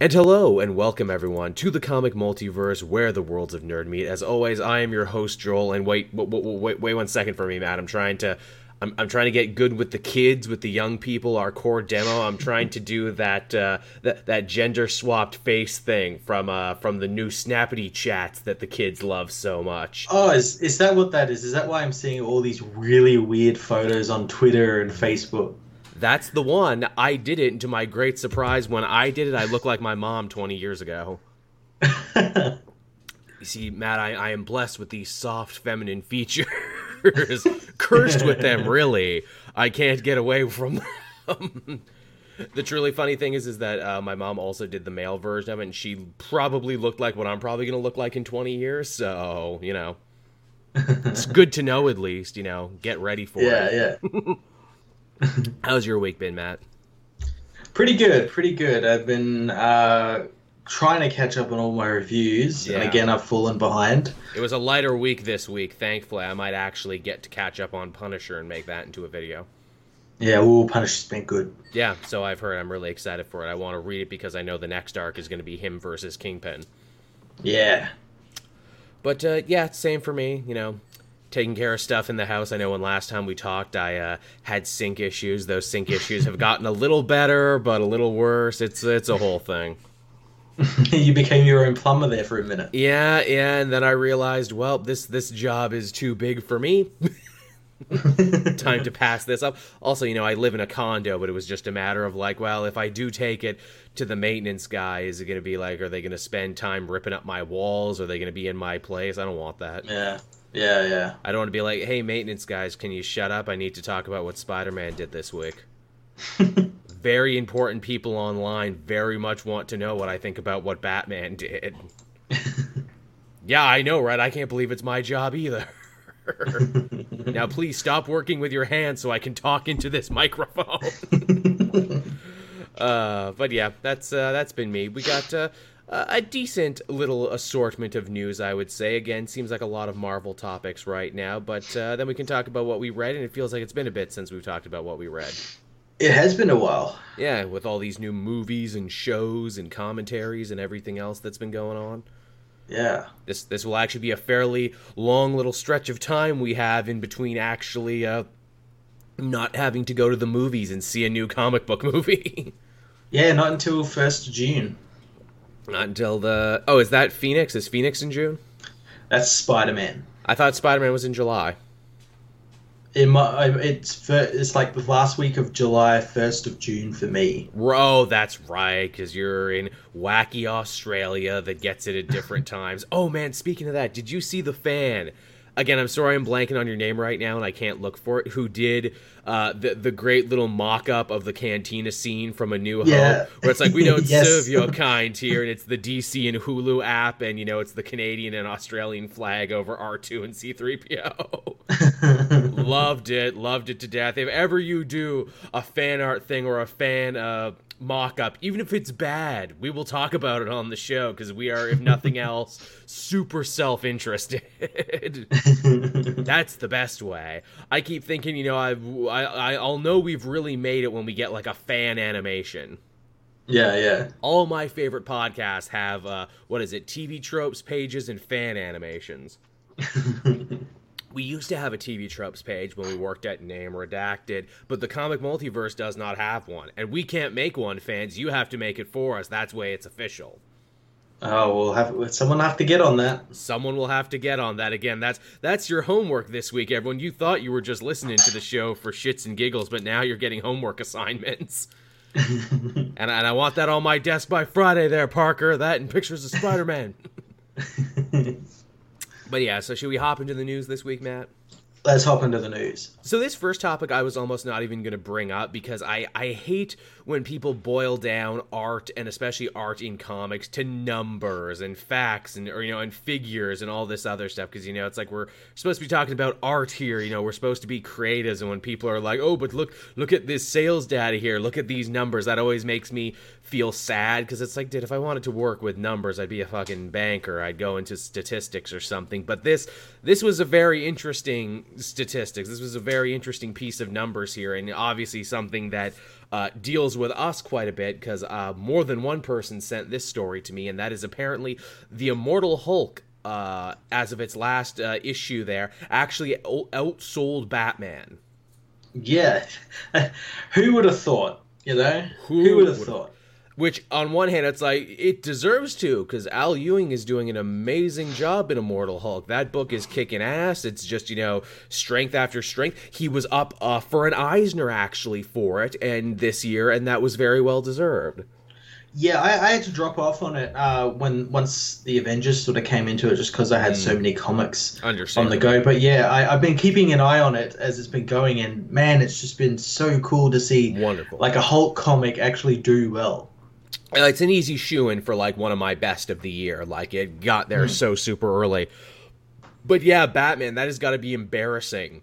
And hello and welcome everyone to the comic multiverse where the worlds of nerd meet. As always, I am your host Joel. And wait, wait, wait, wait one second for me, Matt. I'm trying to, I'm, I'm trying to get good with the kids, with the young people. Our core demo. I'm trying to do that uh, that that gender swapped face thing from uh from the new Snappity chats that the kids love so much. Oh, is is that what that is? Is that why I'm seeing all these really weird photos on Twitter and Facebook? That's the one. I did it, and to my great surprise, when I did it, I looked like my mom 20 years ago. you see, Matt, I, I am blessed with these soft feminine features. Cursed with them, really. I can't get away from them. the truly funny thing is, is that uh, my mom also did the male version of it, and she probably looked like what I'm probably going to look like in 20 years. So, you know, it's good to know at least. You know, get ready for it. yeah. Yeah, How's your week been, Matt? Pretty good, pretty good. I've been uh, trying to catch up on all my reviews, Yeah. and again, I've fallen behind. It was a lighter week this week. Thankfully, I might actually get to catch up on Punisher and make that into a video. Yeah, ooh, Punisher's been good. Yeah, so I've heard. I'm really excited for it. I want to read it because I know the next arc is going to be him versus Kingpin. Yeah, But uh, yeah, same for me. You know, taking care of stuff in the house. I know when last time we talked, I uh, had sink issues. Those sink issues have gotten a little better, but a little worse. It's it's a whole thing. you became your own plumber there for a minute. Yeah, yeah, and then I realized, well, this this job is too big for me. Time to pass this up. Also, you know, I live in a condo, but it was just a matter of like, well, if I do take it to the maintenance guy, is it going to be like, are they going to spend time ripping up my walls? Are they going to be in my place? I don't want that. Yeah, yeah, yeah. I don't want to be like, hey, maintenance guys, can you shut up? I need to talk about what Spider Man did this week. very important people online very much want to know what I think about what Batman did. yeah, I know, right? I can't believe it's my job either. now, please stop working with your hands so I can talk into this microphone. uh, but yeah, that's uh, that's been me. We got uh, a decent little assortment of news, I would say. Again, seems like a lot of Marvel topics right now, but uh, then we can talk about what we read, and it feels like it's been a bit since we've talked about what we read. It has been a while. Yeah, with all these new movies and shows and commentaries and everything else that's been going on. Yeah, This this will actually be a fairly long little stretch of time we have in between actually uh not having to go to the movies and see a new comic book movie. yeah. Not until first of June. Not until the Oh, is that Phoenix? Is Phoenix in June? That's Spider Man. I thought Spider-Man was in July. It might, it's fir- it's like the last week of July, first of June for me. Oh, that's right, because you're in wacky Australia that gets it at different times. Oh man, speaking of that, did you see the fan? Again, I'm sorry I'm blanking on your name right now and I can't look for it. Who did uh, the the great little mock up of the cantina scene from A New Yeah. Hope, where it's like we don't Yes. serve your kind here, and it's the DC and Hulu app, and you know it's the Canadian and Australian flag over R2 and C3PO. loved it, loved it to death. If ever you do a fan art thing or a fan uh, mock up, even if it's bad, we will talk about it on the show because we are, if nothing else, super self interested. That's the best way. I keep thinking, you know, I've, I, I, I'll know we've really made it when we get like a fan animation. Yeah, yeah. All my favorite podcasts have, uh, what is it, TV tropes pages and fan animations. We used to have a TV tropes page when we worked at Name Redacted, but the comic multiverse does not have one. And we can't make one, fans. You have to make it for us. That's way it's official. Oh, we'll have someone have to get on that. Someone will have to get on that again. That's that's your homework this week, everyone. You thought you were just listening to the show for shits and giggles, but now you're getting homework assignments. and, and I want that on my desk by Friday there, Parker. That and pictures of Spider-Man. but yeah, so should we hop into the news this week, Matt? Let's hop into the news. So this first topic I was almost not even going to bring up because I I hate when people boil down art and especially art in comics to numbers and facts and or you know and figures and all this other stuff because you know it's like we're supposed to be talking about art here, you know, we're supposed to be creatives and when people are like, "Oh, but look look at this sales data here. Look at these numbers." That always makes me feel sad because it's like, dude, if I wanted to work with numbers, I'd be a fucking banker. I'd go into statistics or something. But this this was a very interesting statistics. This was a very interesting piece of numbers here, and obviously something that uh, deals with us quite a bit because uh, more than one person sent this story to me, and that is apparently the Immortal Hulk. Uh, as of its last uh, issue, there actually outsold Batman. Yeah, who would have thought? You know, who, who would have thought? Which, on one hand, it's like it deserves to, because Al Ewing is doing an amazing job in Immortal Hulk. That book is kicking ass. It's just you know strength after strength. He was up uh, for an Eisner actually for it, and this year, and that was very well deserved. Yeah, I, I had to drop off on it uh, when once the Avengers sort of came into it, just because I had mm. so many comics on the go. But yeah, I, have been keeping an eye on it as it's been going, and man, it's just been so cool to see wonderful like a Hulk comic actually do well it's an easy shoe in for like one of my best of the year. Like it got there mm. so super early. But yeah, Batman, that has got to be embarrassing.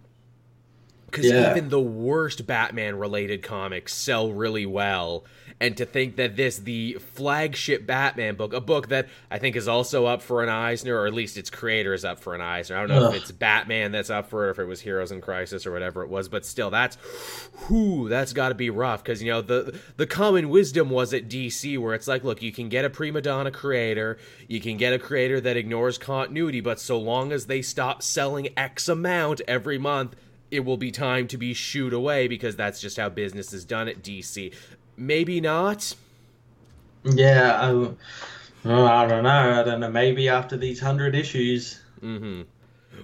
Because yeah. even the worst Batman related comics sell really well and to think that this the flagship Batman book, a book that I think is also up for an Eisner, or at least its creator is up for an Eisner. I don't know Ugh. if it's Batman that's up for it, or if it was Heroes in Crisis or whatever it was, but still, that's whoo, that's got to be rough because you know the the common wisdom was at DC where it's like, look, you can get a prima donna creator, you can get a creator that ignores continuity, but so long as they stop selling X amount every month it will be time to be shooed away because that's just how business is done at DC maybe not. Yeah, I, oh, I don't know. I don't know. Maybe after these hundred issues. Mm-hmm.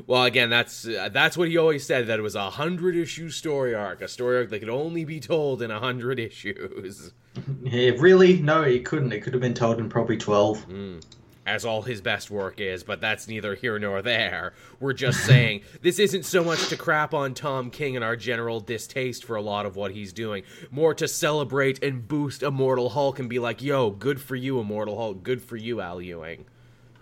Well, again, that's uh, that's what he always said that it was a hundred issue story arc, a story arc that could only be told in a hundred issues. Yeah, really? No, it couldn't. It could have been told in probably twelve. Mm as all his best work is, but that's neither here nor there. We're just saying this isn't so much to crap on Tom King and our general distaste for a lot of what he's doing, more to celebrate and boost Immortal Hulk and be like, yo, good for you, Immortal Hulk, good for you, Al Ewing.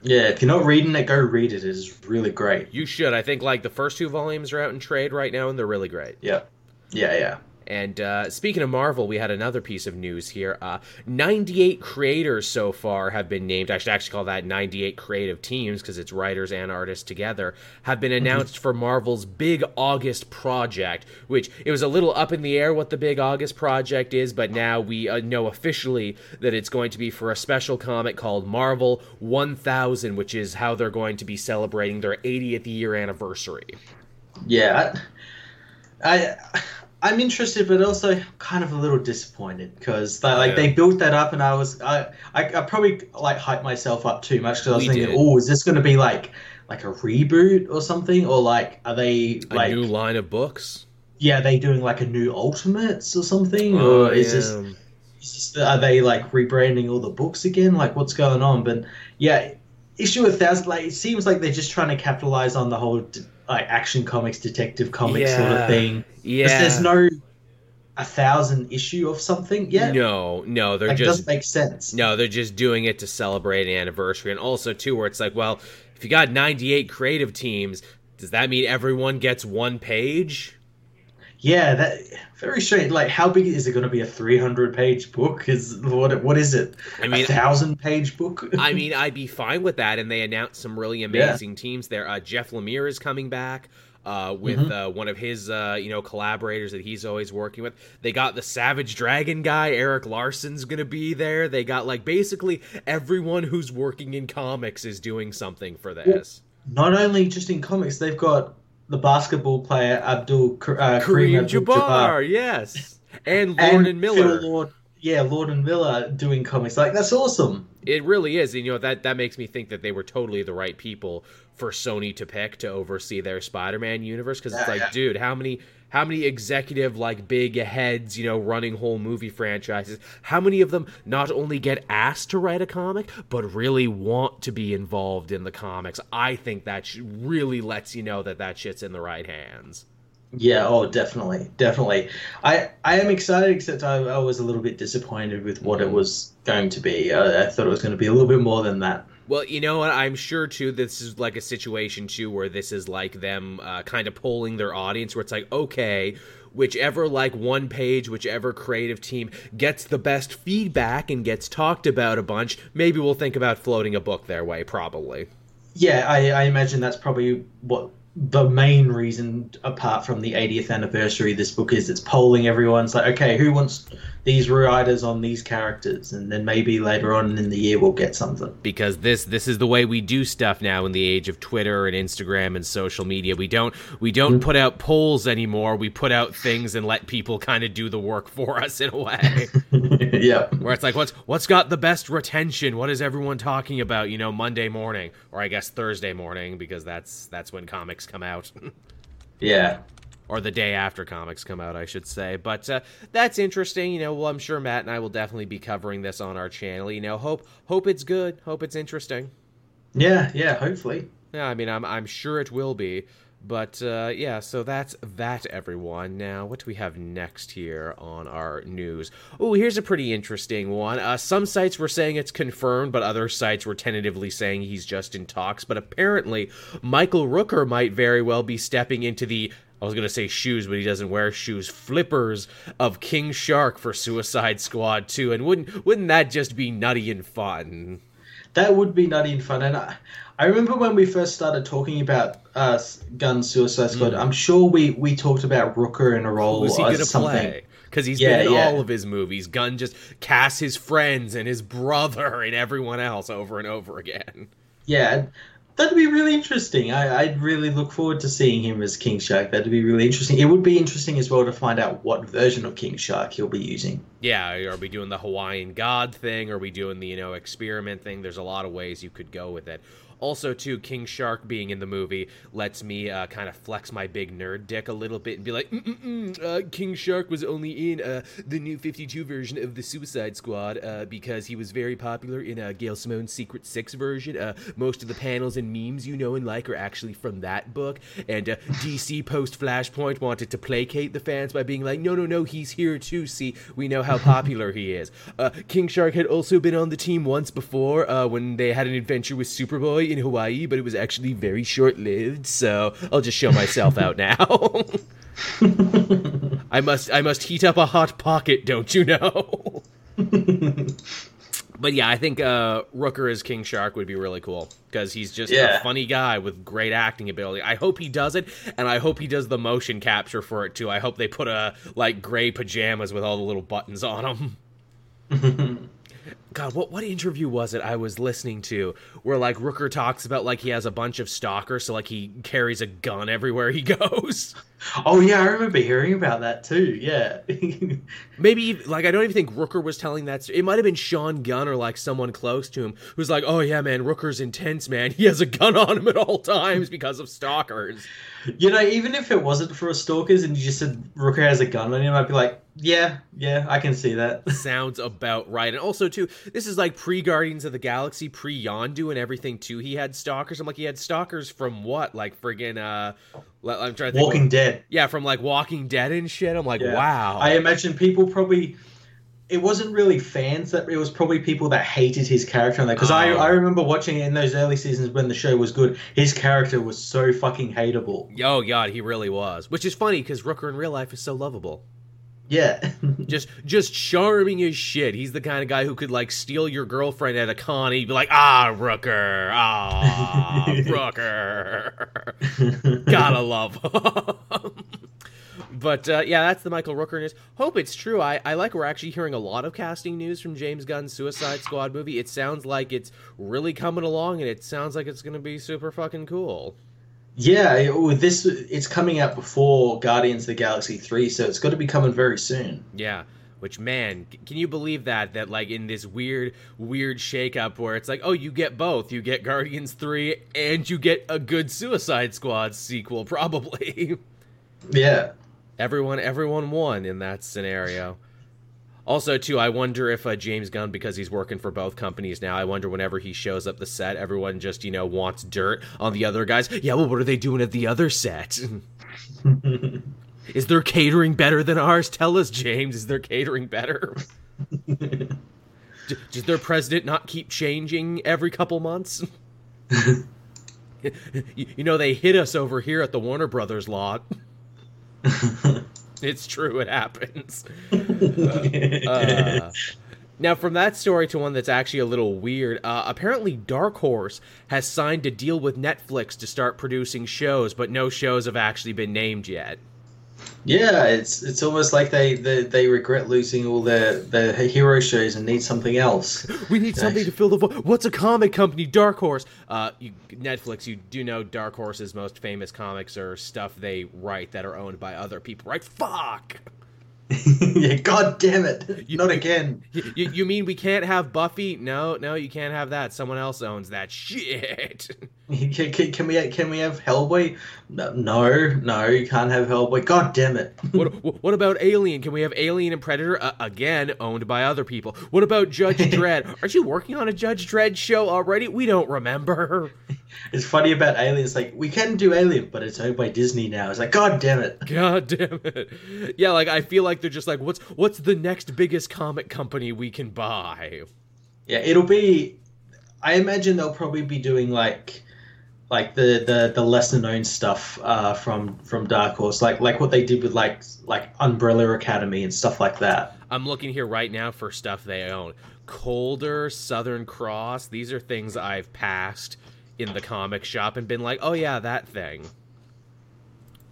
Yeah, if you're not reading it, go read it. It is really great. You should. I think like the first two volumes are out in trade right now, and they're really great. Yeah, yeah, yeah. And uh, speaking of Marvel, we had another piece of news here. Uh, 98 creators so far have been named. I should actually call that 98 creative teams because it's writers and artists together. Have been mm-hmm. announced mm-hmm. for Marvel's Big August project, which it was a little up in the air what the Big August project is, but now we uh, know officially that it's going to be for a special comic called Marvel 1000, which is how they're going to be celebrating their 80th year anniversary. Yeah. I, I I'm interested, but also kind of a little disappointed because they, like yeah. they built that up, and I was I, I, I probably like hyped myself up too much because I was we thinking, did. oh, is this going to be like like a reboot or something, or like are they like a new line of books? Yeah, are they doing like a new Ultimates or something, oh, or is yeah. this, is this are they like rebranding all the books again? Like what's going on? But yeah, issue a thousand like it seems like they're just trying to capitalize on the whole like action comics, detective comics yeah. sort of thing. Yeah, there's no a thousand issue of something yet. No, no, they're like, just doesn't make sense. No, they're just doing it to celebrate an anniversary, and also too, where it's like, well, if you got 98 creative teams, does that mean everyone gets one page? Yeah, that very strange. Like, how big is it going to be? A three hundred page book? Is what? What is it? I mean, a thousand page book. I mean, I'd be fine with that. And they announced some really amazing yeah. teams there. Uh, Jeff Lemire is coming back. Uh, with mm-hmm. uh, one of his uh, you know collaborators that he's always working with. They got the Savage Dragon guy, Erik Larsen's gonna be there. They got like basically everyone who's working in comics is doing something for this. Well, not only just in comics, they've got the basketball player Abdul uh, Kareem, Kareem Jabbar, yes, and Lord and, and Miller. Lord, yeah, Lord and Miller doing comics like that's awesome. It really is, and you know that that makes me think that they were totally the right people for Sony to pick to oversee their Spider-Man universe because it's like, yeah. dude, how many how many executive like big heads you know running whole movie franchises how many of them not only get asked to write a comic but really want to be involved in the comics i think that really lets you know that that shit's in the right hands yeah oh definitely definitely i i am excited except i, I was a little bit disappointed with what it mm. was going to be I, I thought it was going to be a little bit more than that well, you know what? I'm sure too. This is like a situation too where this is like them uh, kind of polling their audience, where it's like, okay, whichever like one page, whichever creative team gets the best feedback and gets talked about a bunch, maybe we'll think about floating a book their way. Probably. Yeah, I, I imagine that's probably what the main reason, apart from the 80th anniversary, this book is it's polling everyone. It's like, okay, who wants these writers on these characters? And then maybe later on in the year we'll get something. Because this this is the way we do stuff now in the age of Twitter and Instagram and social media. We don't we don't mm-hmm. put out polls anymore. We put out things and let people kind of do the work for us in a way. yeah. Where it's like, what's what's got the best retention? What is everyone talking about? You know, Monday morning, or I guess Thursday morning, because that's that's when comics come out. yeah. Or the day after comics come out, I should say. But uh, that's interesting. You know, well, I'm sure Matt and I will definitely be covering this on our channel. You know, hope hope it's good. Hope it's interesting. Yeah, yeah, hopefully. Yeah, I mean, I'm I'm sure it will be. But uh, yeah, so that's that, everyone. Now, what do we have next here on our news? Oh, here's a pretty interesting one. Uh, some sites were saying it's confirmed, but other sites were tentatively saying he's just in talks. But apparently, Michael Rooker might very well be stepping into the I was gonna say shoes, but he doesn't wear shoes. Flippers of King Shark for Suicide Squad 2, and wouldn't wouldn't that just be nutty and fun? That would be nutty and fun, and I, I remember when we first started talking about uh, Gunn Suicide Squad. Mm. I'm sure we we talked about Rooker in a role. Who's he gonna something. play? Because he's yeah, been in yeah. all of his movies. Gunn just casts his friends and his brother and everyone else over and over again. Yeah, that'd be really interesting. I, would really look forward to seeing him as King Shark. That'd be really interesting. It would be interesting as well to find out what version of King Shark he'll be using. Yeah, are we doing the Hawaiian God thing? Are we doing the you know experiment thing? There's a lot of ways you could go with it. Also, too, King Shark being in the movie lets me uh, kind of flex my big nerd dick a little bit and be like, uh, King Shark was only in uh, the new 52 version of the Suicide Squad uh, because he was very popular in uh, Gail Simone's Secret Six version. Uh, most of the panels and memes you know and like are actually from that book. And DC post Flashpoint wanted to placate the fans by being like, no, no, no, he's here too. See, we know how popular he is. King Shark had also been on the team once before when they had an adventure with Superboy in Hawaii, but it was actually very short lived. So I'll just show myself out now. I must I must heat up a hot pocket, don't you know? but yeah, I think uh, Rooker as King Shark would be really cool because he's just yeah. a funny guy with great acting ability. I hope he does it, and I hope he does the motion capture for it too. I hope they put a like gray pajamas with all the little buttons on them. God, what what interview was it I was listening to where like Rooker talks about like he has a bunch of stalkers, so like he carries a gun everywhere he goes. Oh yeah, I remember hearing about that too. Yeah. Maybe like I don't even think Rooker was telling that. It might have been Sean Gunn or like someone close to him who's like, "Oh yeah, man, Rooker's intense, man. He has a gun on him at all times because of stalkers." You know, even if it wasn't for stalkers and you just said Rooker has a gun on him, I'd be like, yeah, yeah, I can see that. Sounds about right. And also, too, this is like pre Guardians of the Galaxy, pre Yondu and everything, too. He had stalkers. I'm like, he had stalkers from what? Like, friggin', uh, I'm trying to think. Walking what, Dead. Yeah, from like Walking Dead and shit. I'm like, yeah. wow. I imagine people probably. It wasn't really fans that it was probably people that hated his character because oh. I, I remember watching it in those early seasons when the show was good. His character was so fucking hateable. Oh god, he really was. Which is funny because Rooker in real life is so lovable. Yeah. just just charming as shit. He's the kind of guy who could like steal your girlfriend at a con. He'd be like, ah, Rooker, ah, Rooker. Gotta love him. but uh, yeah, that's the Michael Rooker news. Hope it's true. I, I like we're actually hearing a lot of casting news from James Gunn's Suicide Squad movie. It sounds like it's really coming along, and it sounds like it's going to be super fucking cool. Yeah, with this, it's coming out before Guardians of the Galaxy three, so it's got to be coming very soon. Yeah, which man, can you believe that? That like in this weird, weird shakeup where it's like, oh, you get both, you get Guardians three, and you get a good Suicide Squad sequel, probably. Yeah. Everyone, everyone won in that scenario. Also, too, I wonder if uh, James Gunn, because he's working for both companies now, I wonder whenever he shows up the set, everyone just you know wants dirt on the other guys. Yeah, well, what are they doing at the other set? Is their catering better than ours? Tell us, James. Is their catering better? D- does their president not keep changing every couple months? you, you know, they hit us over here at the Warner Brothers lot. It's true. It happens. uh, Now, from that story to one that's actually a little weird, uh, apparently Dark Horse has signed a deal with Netflix to start producing shows, but no shows have actually been named yet. Yeah, it's it's almost like they, they, they regret losing all their, their hero shows and need something else. We need something to fill the void. What's a comic company? Dark Horse. Uh, you, Netflix. You do know Dark Horse's most famous comics are stuff they write that are owned by other people, right? Fuck. yeah, God damn it! You- Not again. You, you mean we can't have Buffy? No, no, you can't have that. Someone else owns that shit. Can, can, can we can we have Hellboy? No, no, no, you can't have Hellboy. God damn it! What what about Alien? Can we have Alien and Predator uh, again owned by other people? What about Judge Dredd? Aren't you working on a Judge Dredd show already? We don't remember. It's funny about Alien. It's like we can do Alien, but it's owned by Disney now. It's like God damn it! God damn it. Yeah, like I feel like they're just like what's what's the next biggest comic company we can buy? Yeah, it'll be. I imagine they'll probably be doing like, like the the, the lesser known stuff uh, from from Dark Horse, like like what they did with like like Umbrella Academy and stuff like that. I'm looking here right now for stuff they own. Colder, Southern Cross, these are things I've passed in the comic shop and been like, "Oh yeah, that thing."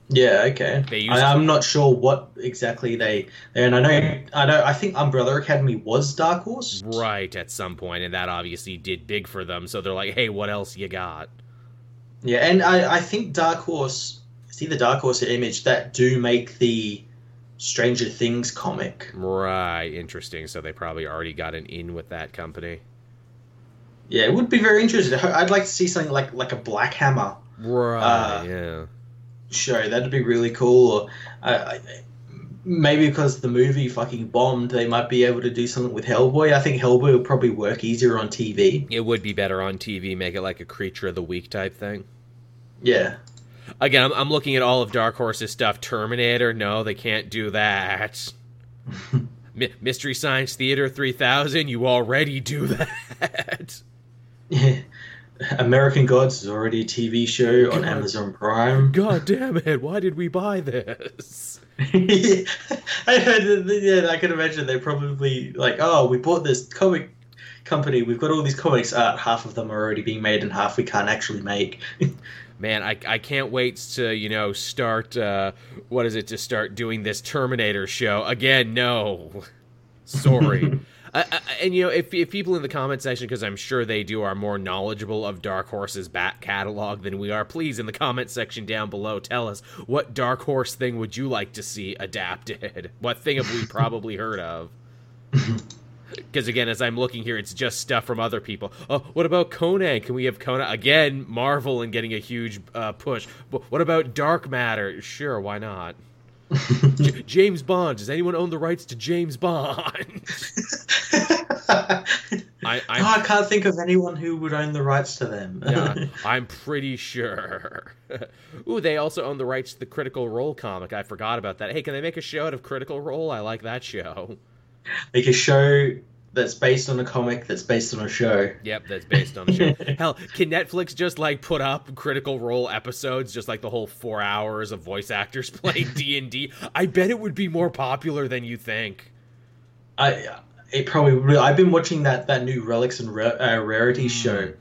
Yeah, okay. I, I'm not sure what exactly they. And I know, I know. I think Umbrella Academy was Dark Horse. Right at some point and that obviously did big for them, so they're like, "Hey, what else you got?" Yeah, and I, I think Dark Horse. It's either Dark Horse or Image that do make the Stranger Things comic. Right, interesting. So they probably already got an in with that company. Yeah, it would be very interesting. I'd like to see something like like a Black Hammer Right, Uh, yeah. Show. That'd be really cool. Or I, I, maybe because the movie fucking bombed, they might be able to do something with Hellboy. I think Hellboy would probably work easier on TV. It would be better on TV, make it like a creature of the week type thing. Yeah. Again, I'm, I'm looking at all of Dark Horse's stuff. Terminator, no, they can't do that. Mi Mystery Science Theater 3000, you already do that. American Gods is already a TV show on Amazon Prime. God damn it, why did we buy this? I yeah, I can imagine they're probably like, oh, we bought this comic company. We've got all these comics. Uh, half of them are already being made, and half we can't actually make. Man, I, I can't wait to, you know, start, uh, what is it, to start doing this Terminator show. Again, no. Sorry. I, I, and, you know, if, if people in the comment section, because I'm sure they do, are more knowledgeable of Dark Horse's back catalog than we are, please, in the comment section down below, tell us what Dark Horse thing would you like to see adapted? What thing have we probably heard of? Because again, as I'm looking here, it's just stuff from other people. Oh, what about Conan? Can we have Conan again? Marvel and getting a huge uh, push. But what about Dark Matter? Sure, why not? J- James Bond. Does anyone own the rights to James Bond? I, I'm, ah, I can't think of anyone who would own the rights to them. yeah, I'm pretty sure. Ooh, they also own the rights to the Critical Role comic. I forgot about that. Hey, can they make a show out of Critical Role? I like that show. Make a show that's based on a comic that's based on a show. Yep, that's based on a show. Hell, can Netflix just like put up Critical Role episodes, just like the whole four hours of voice actors playing D and D? I bet it would be more popular than you think. I it probably will. I've been watching that that new Relics and Ra- uh, Rarities Mm. show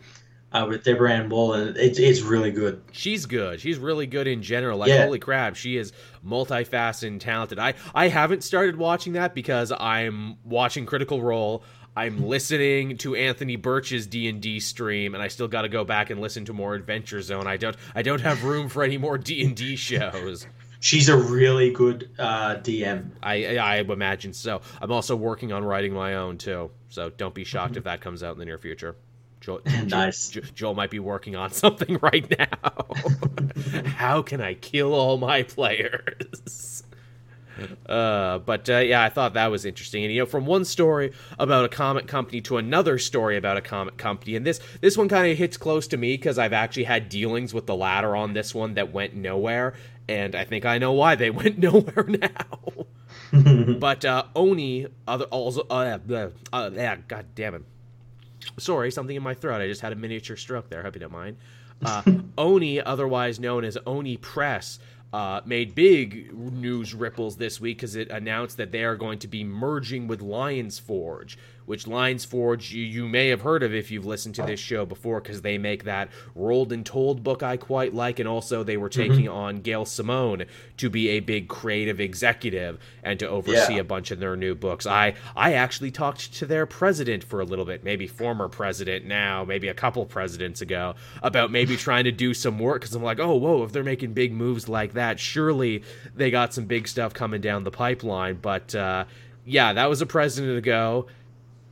uh, with Deborah Ann and it's it's really good. She's good. She's really good in general. Like Yeah. holy crap, she is multifaceted and talented. I I haven't started watching that because I'm watching Critical Role. I'm listening to Anthony Burch's D and D stream, and I still got to go back and listen to more Adventure Zone. I don't I don't have room for any more D and D shows. She's a really good uh, DM. I I imagine so. I'm also working on writing my own too, so don't be shocked if that comes out in the near future. Joel, Nice. Might be working on something right now. How can I kill all my players? Uh, but uh, yeah, I thought that was interesting. And you know, from one story about a comic company to another story about a comic company, and this this one kind of hits close to me because I've actually had dealings with the latter on this one that went nowhere, and I think I know why they went nowhere now. but uh, Oni, other also, uh, uh, uh, yeah, god damn it. Sorry, something in my throat. I just had a miniature stroke there. Hope you don't mind. Uh, Oni, otherwise known as Oni Press, uh, made big news ripples this week because it announced that they are going to be merging with Lions Forge, which Lions Forge you, you may have heard of if you've listened to this show before, because they make that Rolled and Told book I quite like, and also they were taking mm-hmm. on Gail Simone to be a big creative executive and to oversee yeah. a bunch of their new books. I I actually talked to their president for a little bit, maybe former president now, maybe a couple presidents ago, about maybe trying to do some work because I'm like, oh whoa, if they're making big moves like that, surely they got some big stuff coming down the pipeline. But uh, yeah, that was a president ago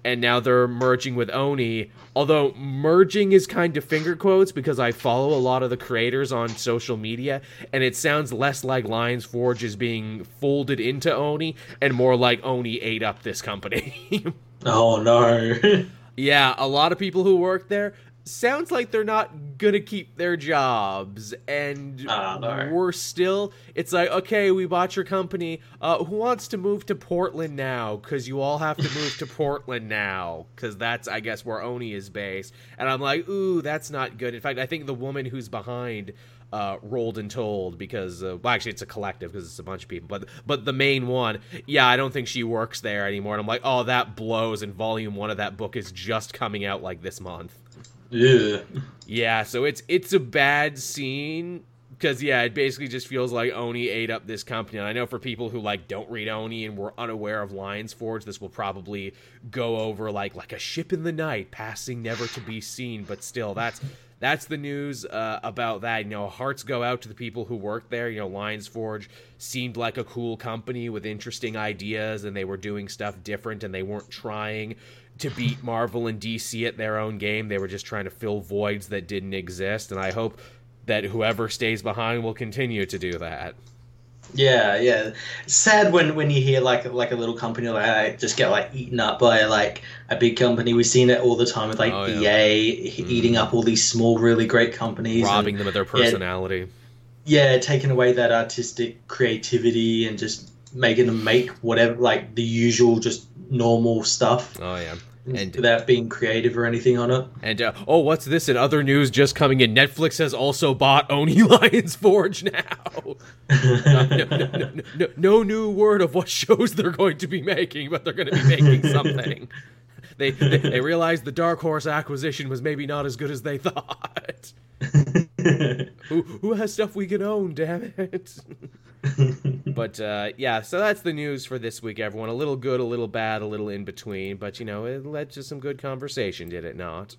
and now they're merging with Oni. Although merging is kind of finger quotes because I follow a lot of the creators on social media, and it sounds less like Lions Forge is being folded into Oni and more like Oni ate up this company. oh no. yeah, a lot of people who work there sounds like they're not gonna keep their jobs and uh, no. we're still it's like okay we bought your company. Uh, who wants to move to portland now? Because you all have to move to portland now because that's i guess where oni is based. And i'm like ooh that's not good. In fact i think the woman who's behind uh, rolled and told because uh, well actually it's a collective because it's a bunch of people but but the main one yeah i don't think she works there anymore and i'm like oh that blows and volume one of that book is just coming out like this month yeah. Yeah, so it's it's a bad scene because yeah, it basically just feels like Oni ate up this company. And I know for people who like don't read Oni and were unaware of Lions Forge, this will probably go over like like a ship in the night passing never to be seen. But still, that's that's the news uh, about that. You know, hearts go out to the people who worked there. You know, Lions Forge seemed like a cool company with interesting ideas, and they were doing stuff different, and they weren't trying to beat Marvel and DC at their own game. They were just trying to fill voids that didn't exist, and I hope that whoever stays behind will continue to do that. Yeah, yeah. sad when when you hear like like a little company like just get like eaten up by like a big company. We've seen it all the time with like oh, yeah. EA mm. eating up all these small, really great companies, robbing and, them of their personality. Yeah, yeah, taking away that artistic creativity and just making them make whatever like the usual just normal stuff. Oh yeah. And, without being creative or anything on it. And uh, oh, what's this? In other news, just coming in, Netflix has also bought Oni Lions Forge now. no, no, no, no, new word of what shows they're going to be making, but they're going to be making something. they, they they realized the Dark Horse acquisition was maybe not as good as they thought. who who has stuff we can own? Damn it! but uh, yeah, so that's the news for this week, everyone. A little good, a little bad, a little in between, but you know, it led to some good conversation, did it not?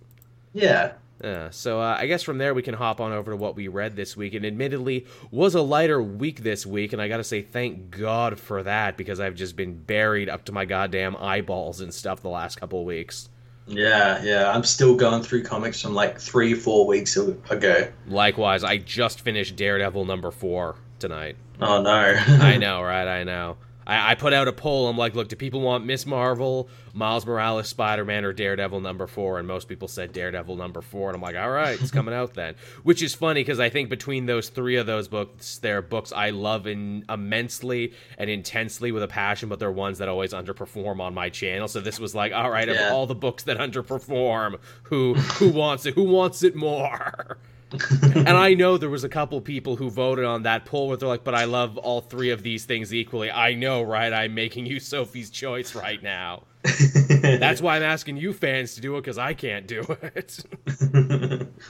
Yeah. Uh, so uh, I guess from there we can hop on over to what we read this week, and admittedly was a lighter week this week, and I got to say thank God for that because I've just been buried up to my goddamn eyeballs and stuff the last couple weeks. Yeah, yeah. I'm still going through comics from like three, four weeks ago. Likewise, I just finished Daredevil number four tonight. Oh no! I know, right? I know. I, I, put out a poll. I'm like, look, do people want Miss Marvel, Miles Morales, Spider Man, or Daredevil number four? And most people said Daredevil number four. And I'm like, all right, it's coming out then. Which is funny because I think between those three of those books, they're books I love in, immensely and intensely with a passion, but they're ones that always underperform on my channel. So this was like, all right, yeah. of all the books that underperform, who who wants it? Who wants it more? and I know there was a couple people who voted on that poll where they're like, "But I love all three of these things equally." I know, right? I'm making you Sophie's choice right now. That's why I'm asking you fans to do it because I can't do it.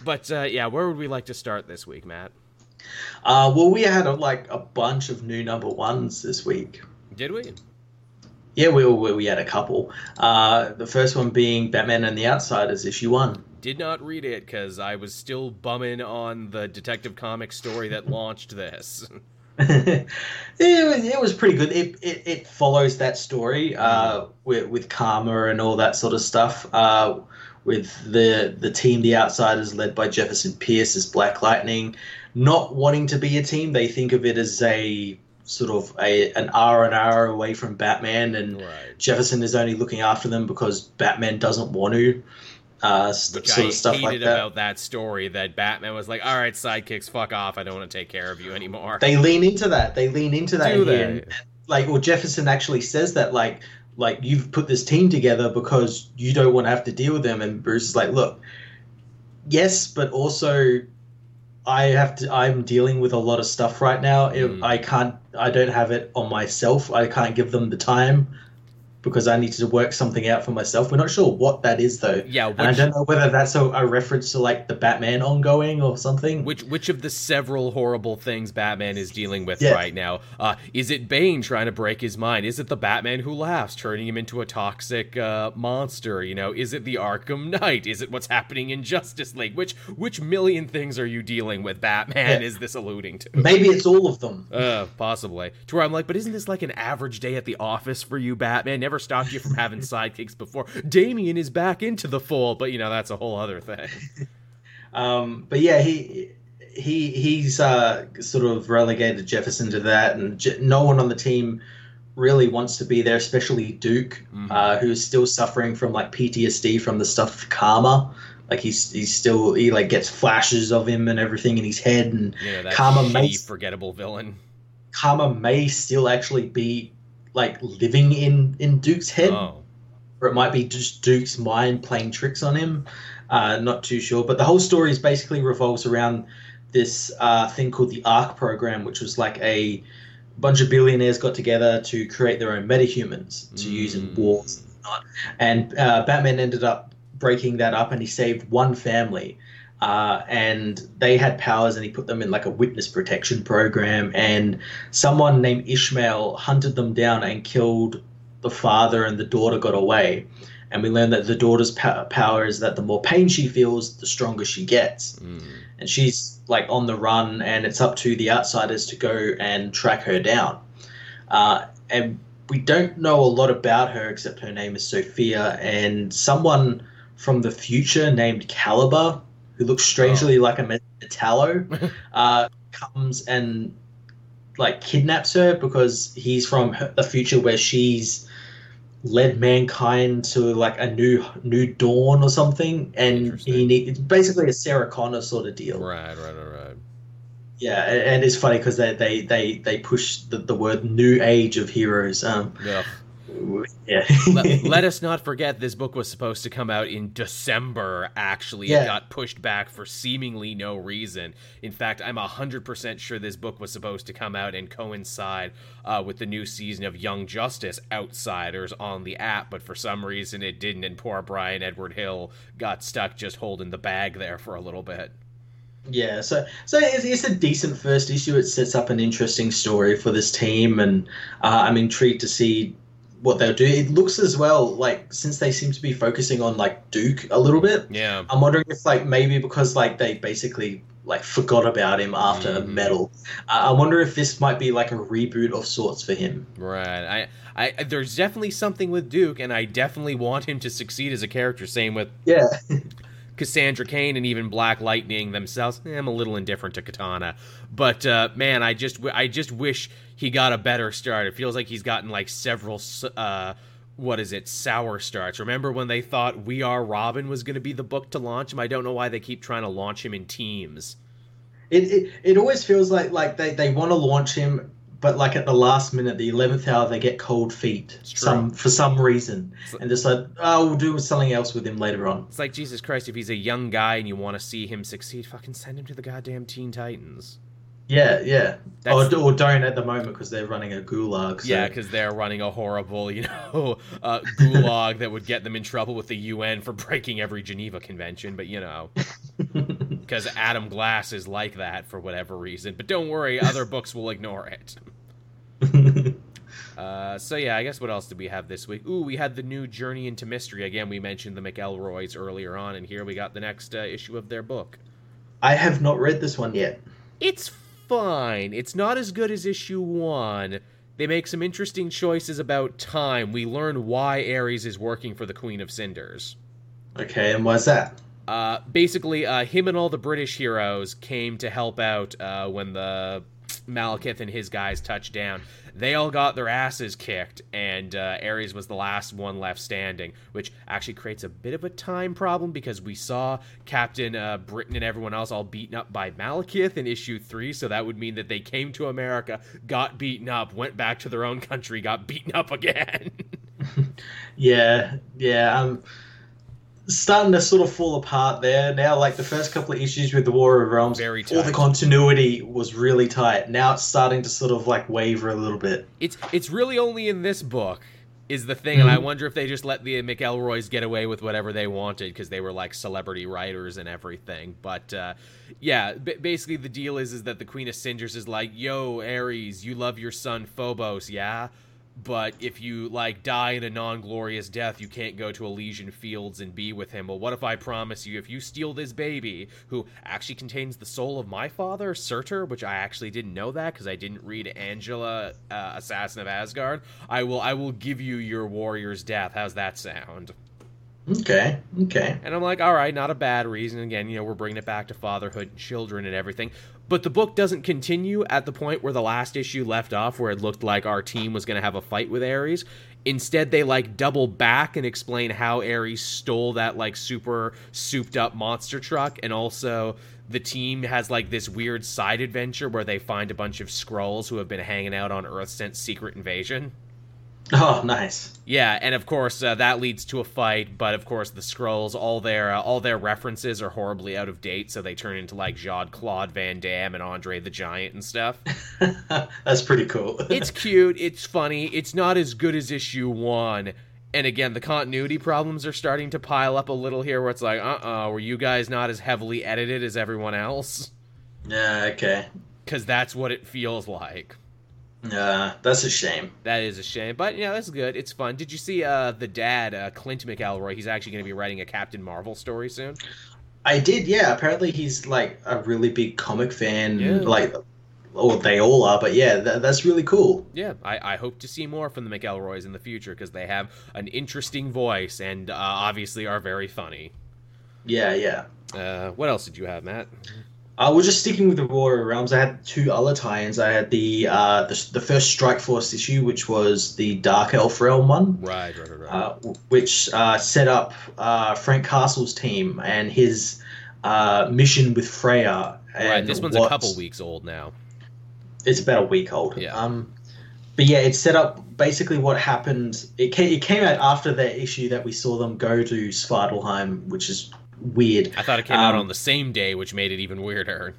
but uh, yeah, where would we like to start this week, Matt? Uh, well, we had a, like a bunch of new number ones this week. Did we? Yeah, we we had a couple. Uh, the first one being Batman and the Outsiders issue one did not read it because I was still bumming on the Detective Comics story that launched this. it, it, was pretty good. It, it, it follows that story uh, with, with Karma and all that sort of stuff. Uh, with the the team, the Outsiders, led by Jefferson Pierce as Black Lightning, not wanting to be a team, they think of it as a sort of a an hour and hour away from Batman, and right. Jefferson is only looking after them because Batman doesn't want to uh, st- sort of stuff like that. about that story that Batman was like, "All right, sidekicks, fuck off. I don't want to take care of you anymore." They lean into that. They lean into that. Do they? And, like, well, Jefferson actually says that, like, like you've put this team together because you don't want to have to deal with them. And Bruce is like, "Look, yes, but also." I have to. I'm dealing with a lot of stuff right now. Mm. I can't. I don't have it on myself. I can't give them the time because I needed to work something out for myself. We're not sure what that is though. Yeah, which, and I don't know whether that's a, a, reference to like the Batman ongoing or something. Which which of the several horrible things Batman is dealing with yeah. right now? Uh, is it Bane trying to break his mind? Is it the Batman who laughs, turning him into a toxic uh, monster? You know, is it the Arkham Knight? Is it what's happening in Justice League? Which which million things are you dealing with, Batman? Yeah. Is this alluding to? Maybe it's all of them. Uh, possibly. To where I'm like, but isn't this like an average day at the office for you, Batman? Never stopped you from having sidekicks before. Damian is back into the fold, but you know that's a whole other thing. um, but yeah, he he he's uh, sort of relegated Jefferson to that, and Je- no one on the team really wants to be there, especially Duke, mm-hmm. uh, who's still suffering from like PTSD from the stuff of Karma. Like he's he's still he like gets flashes of him and everything in his head, and yeah, Karma may forgettable villain. Karma may still actually be like living in in Duke's head, oh. or it might be just Duke's mind playing tricks on him. Uh, not too sure, but the whole story is basically revolves around this uh, thing called the ARC program, which was like a bunch of billionaires got together to create their own metahumans to mm. use in mm. wars and whatnot. And uh, Batman ended up breaking that up, and he saved one family uh, and they had powers and he put them in like a witness protection program. And someone named ishmael hunted them down and killed the father and the daughter got away. And we learned that the daughter's power is that the more pain she feels the stronger she gets. Mm. and she's like on the run and it's up to the outsiders to go and track her down. Uh, and we don't know a lot about her except her name is sophia. And someone from the future named Kaliber who looks strangely oh. like a Metallo, uh, comes and like kidnaps her because he's from her, the future where she's led mankind to like a new new dawn or something, and he need, it's basically a Sarah Connor sort of deal. Right, right, right, right. Yeah, and it's funny because they, they they they push the, the word new age of heroes. Um, yeah. Yeah. let, let, us not forget this book was supposed to come out in December, actually. Yeah. It got pushed back for seemingly no reason. In fact, I'm 100% sure this book was supposed to come out and coincide uh, with the new season of Young Justice Outsiders on the app, but for some reason it didn't, and poor Bryan Edward Hill got stuck just holding the bag there for a little bit. Yeah, so so it's, it's, a decent first issue. It sets up an interesting story for this team, and uh, I'm intrigued to see what they'll do. It looks as well like since they seem to be focusing on like Duke a little bit. Yeah, I'm wondering if like maybe because like they basically like forgot about him after mm. Metal. Uh, I wonder if this might be like a reboot of sorts for him. Right. I, I there's definitely something with Duke, and I definitely want him to succeed as a character. Same with yeah. Cassandra Cain and even Black Lightning themselves. Eh, I'm a little indifferent to Katana, but uh, man, I just I just wish he got a better start. It feels like he's gotten like several. Uh, what is it? Sour starts. Remember when they thought We Are Robin was going to be the book to launch him? I don't know why they keep trying to launch him in teams. It, it, it always feels like like they, they want to launch him but like at the last minute, the eleventh hour, they get cold feet some for some reason, and just like, oh, we'll do something else with him later on. It's like Jesus Christ, if he's a young guy and you want to see him succeed, fucking send him to the goddamn Teen Titans. Yeah, yeah. Or, or, don't at the moment because they're running a gulag. So. Yeah, because they're running a horrible, you know, uh, gulag that would get them in trouble with the UN for breaking every Geneva Convention. But you know, because Adam Glass is like that for whatever reason. But don't worry, other books will ignore it. uh, so yeah, I guess what else did we have this week? Ooh, we had the new Journey into Mystery. Again, we mentioned the McElroys earlier on, and here we got the next uh, issue of their book. I have not read this one yet. It's fine. It's not as good as issue one. They make some interesting choices about time. We learn why Ares is working for the Queen of Cinders. Okay, and why's that? Uh, basically, uh, him and all the British heroes came to help out uh, when the Malekith and his guys touched down. They all got their asses kicked, and uh, Ares was the last one left standing, which actually creates a bit of a time problem because we saw Captain uh, Britain and everyone else all beaten up by Malekith in issue three. So that would mean that they came to America, got beaten up, went back to their own country, got beaten up again. yeah, yeah. Um, starting to sort of fall apart there now. Like the first couple of issues with the War of Realms, all the continuity was really tight. Now it's starting to sort of like waver a little bit. It's it's really only in this book is the thing, mm-hmm. and I mm-hmm. wonder if they just let the McElroys get away with whatever they wanted because they were like celebrity writers and everything. But uh, yeah, b- basically the deal is is that the Queen of Cinders is like, "Yo, Ares, you love your son Phobos, yeah? But if you like die in a non-glorious death you can't go to elysian fields and be with him. Well what if i promise you if you steal this baby who actually contains the soul of my father surtur which i actually didn't know that because i didn't read angela uh, assassin of asgard i will i will give you your warrior's death. How's that sound Okay. Okay. And I'm like, all right, not a bad reason. Again, you know, we're bringing it back to fatherhood and children and everything. But the book doesn't continue at the point where the last issue left off, where it looked like our team was going to have a fight with Ares. Instead, they like double back and explain how Ares stole that like super souped up monster truck, and also the team has like this weird side adventure where they find a bunch of Skrulls who have been hanging out on Earth since Secret Invasion. Oh, nice. Yeah, and of course uh, that leads to a fight, but of course the Skrulls, all their uh, all their references are horribly out of date, so they turn into like Jean Claude Van Damme and Andre the Giant and stuff. That's pretty cool. it's cute. It's funny. It's not as good as issue one. And again, the continuity problems are starting to pile up a little here, where it's like, uh, uh-uh, uh were you guys not as heavily edited as everyone else? Yeah, okay. Because that's what it feels like. Yeah, that's a shame. That is a shame, but yeah, that's good. It's fun. Did you see uh, the dad, uh, Clint McElroy? He's actually going to be writing a Captain Marvel story soon. I did, yeah. Apparently, he's like a really big comic fan. Yeah. Like, or they all are, but yeah, th- that's really cool. Yeah, I-, I hope to see more from the McElroys in the future because they have an interesting voice and uh, obviously are very funny. Yeah, yeah. Uh, what else did you have, Matt? Uh, we're just sticking with the Warrior Realms. I had two other tie-ins. I had the, uh, the the first Strike Force issue, which was the Dark Elf Realm one, right, right, right, right. Uh, which uh, set up uh, Frank Castle's team and his uh, mission with Freya. right, this one's a couple weeks old now. It's about a week old. Yeah. Um, but yeah, it set up basically what happened. It came, it came out after that issue that we saw them go to Svartalfheim, which is weird. I thought it came um, out on the same day, which made it even weirder.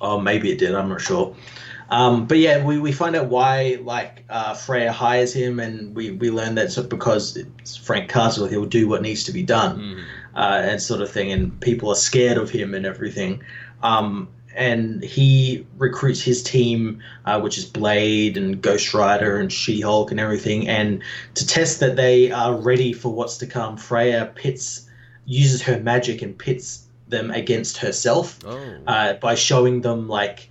Oh, maybe it did. I'm not sure. Um, but yeah, we, we find out why like uh, Freya hires him, and we, we learn that sort of because it's Frank Castle, he'll do what needs to be done, mm. uh, and sort of thing. And people are scared of him and everything. Um, and he recruits his team, uh, which is Blade and Ghost Rider and She Hulk and everything. And to test that they are ready for what's to come, Freya pits uses her magic and pits them against herself oh. uh, by showing them like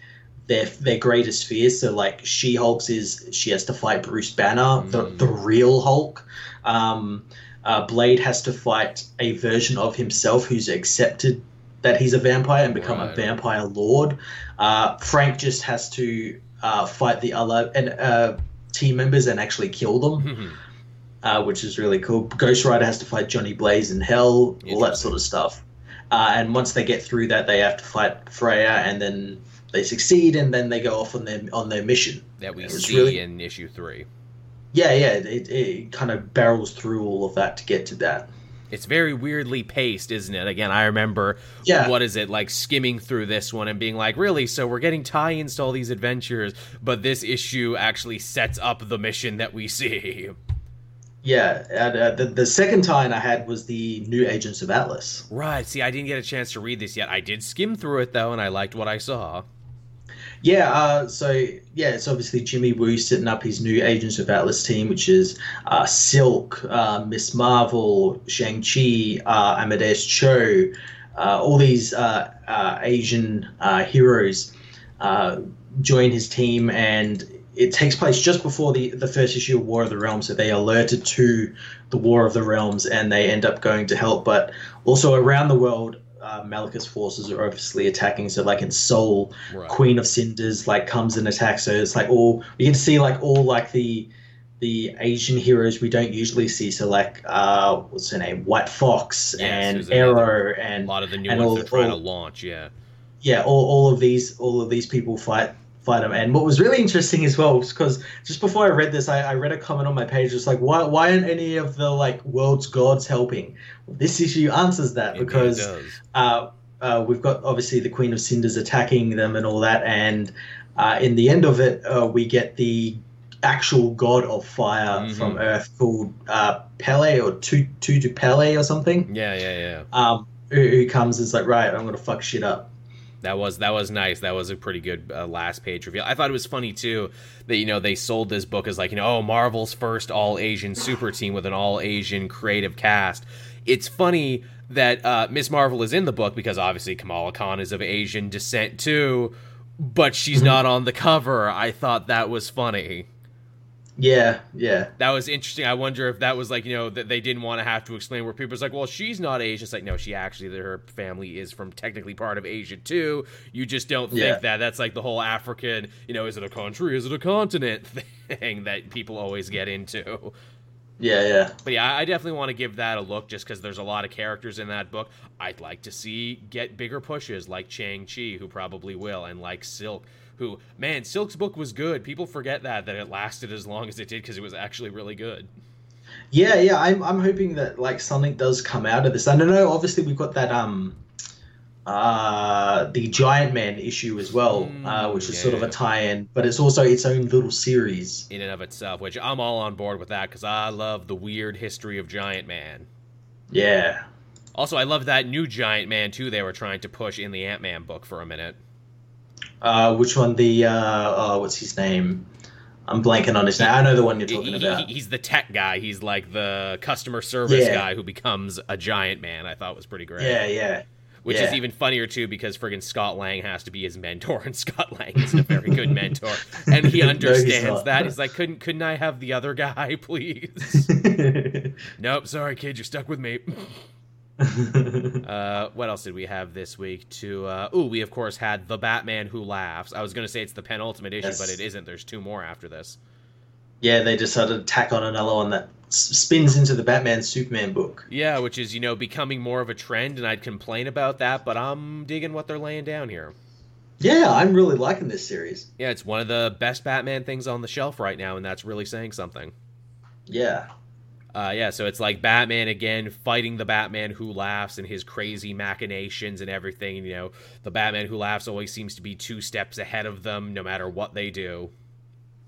their their greatest fears. So like She Hulk's is she has to fight Bruce Banner, mm. the the real Hulk. Um, uh, Blade has to fight a version of himself who's accepted that he's a vampire and become right. a vampire lord. Uh, Frank just has to uh, fight the other and uh, team members and actually kill them. uh, which is really cool. Ghost Rider has to fight Johnny Blaze in Hell, all that sort of stuff. Uh, and once they get through that, they have to fight Freya, and then they succeed, and then they go off on their on their mission. That we see really, in issue three. Yeah, yeah, it, it kind of barrels through all of that to get to that. It's very weirdly paced, isn't it? Again, I remember yeah. what is it like skimming through this one and being like, really? So we're getting tie-ins to all these adventures, but this issue actually sets up the mission that we see. Yeah, and, uh, the the second tie I had was the New Agents of Atlas. Right. See, I didn't get a chance to read this yet. I did skim through it though, and I liked what I saw. Yeah. Uh, so yeah, it's obviously Jimmy Woo setting up his New Agents of Atlas team, which is uh, Silk, uh, Miss Marvel, Shang Chi, uh, Amadeus Cho, uh, all these Asian heroes join his team and it takes place just before the, the first issue of War of the Realms, so they alerted to the War of the Realms and they end up going to help. But also around the world, uh, forces are obviously attacking. So like in Seoul, right. Queen of Cinders like comes and attacks. So it's like all you can see like all like the the Asian heroes we don't usually see. So like uh, what's her name, White Fox and Aero and a lot of the new ones all, they're trying all, to launch. Yeah, yeah, all, all of these all of these people fight And what was really interesting as well was because just before I read this, I, I, read a comment on my page. It's like, why why aren't any of the like world's gods helping? Well, this issue answers that it because uh, uh, we've got obviously the Queen of Cinders attacking them and all that, and uh, in the end of it, uh, we get the actual god of fire mm-hmm. from Earth called uh, Pele or Tutu Pele or something. Yeah, yeah, yeah. Um, who, who comes and is like, right, I'm gonna fuck shit up. That was that was nice. That was a pretty good uh, last page reveal. I thought it was funny too that you know they sold this book as like you know oh Marvel's first all Asian super team with an all Asian creative cast. It's funny that uh, Miss Marvel is in the book because obviously Kamala Khan is of Asian descent too, but she's mm-hmm. not on the cover. I thought that was funny. Yeah, yeah. That was interesting. I wonder if that was like, you know, that they didn't want to have to explain where people's like, well, she's not Asian. It's like, no, she actually, her family is from technically part of Asia too. You just don't think yeah. that. That's like the whole African, you know, is it a country? Is it a continent thing that people always get into. Yeah, yeah. But yeah, I definitely want to give that a look just because there's a lot of characters in that book. I'd like to see get bigger pushes like Shang Chi, who probably will, and like Silk, who, man, Silk's book was good. People forget that, that it lasted as long as it did because it was actually really good. Yeah, yeah. I'm, I'm hoping that like something does come out of this. I don't know. Obviously, we've got that um uh, the Giant Man issue as well, mm, uh, which is yeah. sort of a tie-in, but it's also its own little series in and of itself. Which I'm all on board with that because I love the weird history of Giant Man. Yeah. Also, I love that new Giant Man too. They were trying to push in the Ant Man book for a minute. Uh, which one? The uh, oh, what's his name? I'm blanking on his name. I know the one you're talking he, about. he's the tech guy. He's like the customer service yeah. guy who becomes a giant man. I thought was pretty great. Yeah, yeah which yeah. is even funnier too because friggin' Scott Lang has to be his mentor, and Scott Lang is a very good mentor, and he understands no, he's that. He's like, couldn't couldn't I have the other guy, please? nope, sorry, kid, you're stuck with me. uh, what else did we have this week? To uh, ooh, we of course had the Batman Who Laughs. I was gonna say it's the penultimate issue, yes. but it isn't. There's two more after this. Yeah, they decided to tack on another one that spins into the Batman Superman book. Yeah, which is, you know, becoming more of a trend, and I'd complain about that, but I'm digging what they're laying down here. Yeah, I'm really liking this series. Yeah, it's one of the best Batman things on the shelf right now, and that's really saying something. Yeah. Uh, yeah, so it's like Batman again fighting the Batman who laughs and his crazy machinations and everything. You know, the Batman who laughs always seems to be two steps ahead of them, no matter what they do.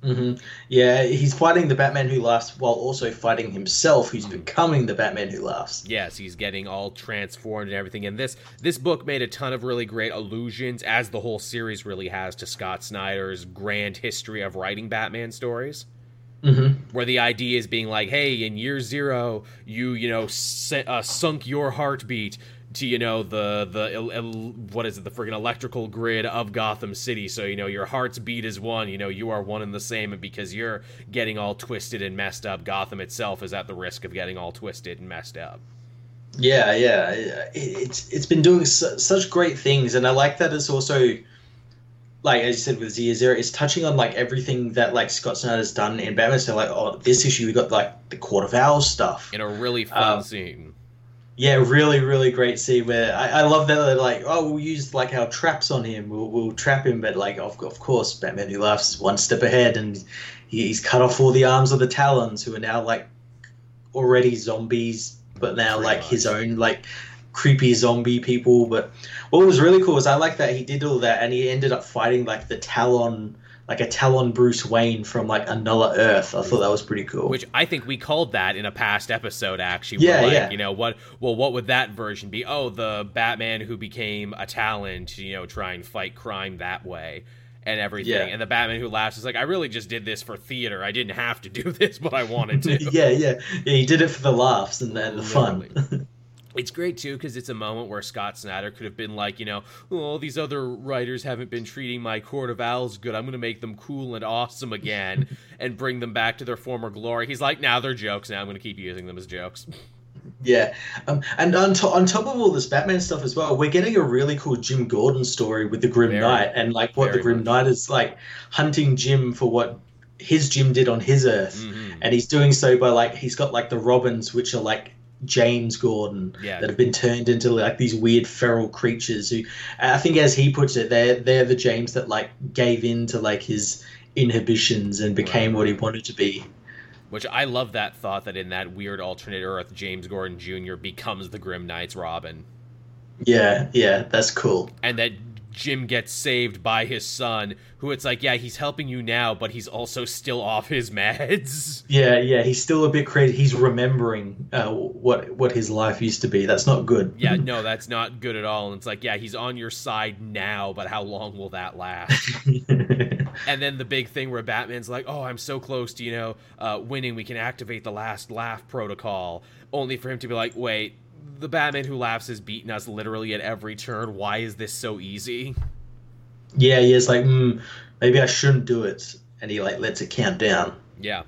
Mm-hmm. Yeah, he's fighting the Batman who laughs while also fighting himself, who's mm-hmm. becoming the Batman who laughs. Yes, he's getting all transformed and everything. And this this book made a ton of really great allusions, as the whole series really has, to Scott Snyder's grand history of writing Batman stories. Mm-hmm. Where the idea is being like, hey, in year zero, you you know uh, sunk your heartbeat to you know the the what is it the freaking electrical grid of Gotham City. So you know your heart's beat is one you know you are one and the same and because you're getting all twisted and messed up Gotham itself is at the risk of getting all twisted and messed up. Yeah yeah. It's it's been doing su- such great things and I like that it's also like as you said with Year Zero, it's touching on like everything that like Scott Snyder's done in Batman. So like, oh, this issue we got like the Court of Owls stuff in a really fun um, scene yeah, really, really great scene where I, I love that they're like, oh, we'll use like our traps on him, we'll, we'll trap him, but like, of, of course, Batman who laughs one step ahead and he's cut off all the arms of the Talons who are now like already zombies, but now Pretty like much. his own like creepy zombie people. But what was really cool is I like that he did all that and he ended up fighting like the Talon like a Talon Bruce Wayne from like another Earth. I thought that was pretty cool. Which I think we called that in a past episode. Actually, yeah, like, yeah. You know what? Well, what would that version be? Oh, the Batman who became a Talon to you know try and fight crime that way and everything. Yeah. And the Batman who laughs is like, I really just did this for theater. I didn't have to do this, but I wanted to. yeah, yeah, yeah. He did it for the laughs and, and the fun. it's great too because it's a moment where Scott Snyder could have been like, you know, oh, these other writers haven't been treating my Court of Owls good. I'm going to make them cool and awesome again and bring them back to their former glory. He's like, now they're jokes. Now I'm going to keep using them as jokes. Yeah, um, and on, to- on top of all this Batman stuff as well, we're getting a really cool Jim Gordon story with the Grim very, Knight and like what the Grim much. Knight is like hunting Jim for what his Jim did on his Earth, mm-hmm. and he's doing so by like he's got like the Robins, which are like James Gordon yeah. that have been turned into like these weird feral creatures who I think as he puts it they're they're the James that like gave in to like his inhibitions and became right. what he wanted to be. Which I love that thought that in that weird alternate Earth James Gordon Jr. becomes the Grim Knight's Robin. Yeah, yeah, that's cool. And that Jim gets saved by his son, who it's like, yeah, he's helping you now, but he's also still off his meds. Yeah, yeah, he's still a bit crazy. He's remembering uh, what what his life used to be. That's not good. yeah, no, that's not good at all. And it's like, yeah, he's on your side now, but how long will that last? and then the big thing where Batman's like, "Oh, I'm so close to you know uh, winning. We can activate the last laugh protocol." Only for him to be like, "Wait, the Batman who laughs has beaten us literally at every turn. Why is this so easy?" Yeah, he is like, mm, maybe I shouldn't do it, and he like lets it count down. Yeah.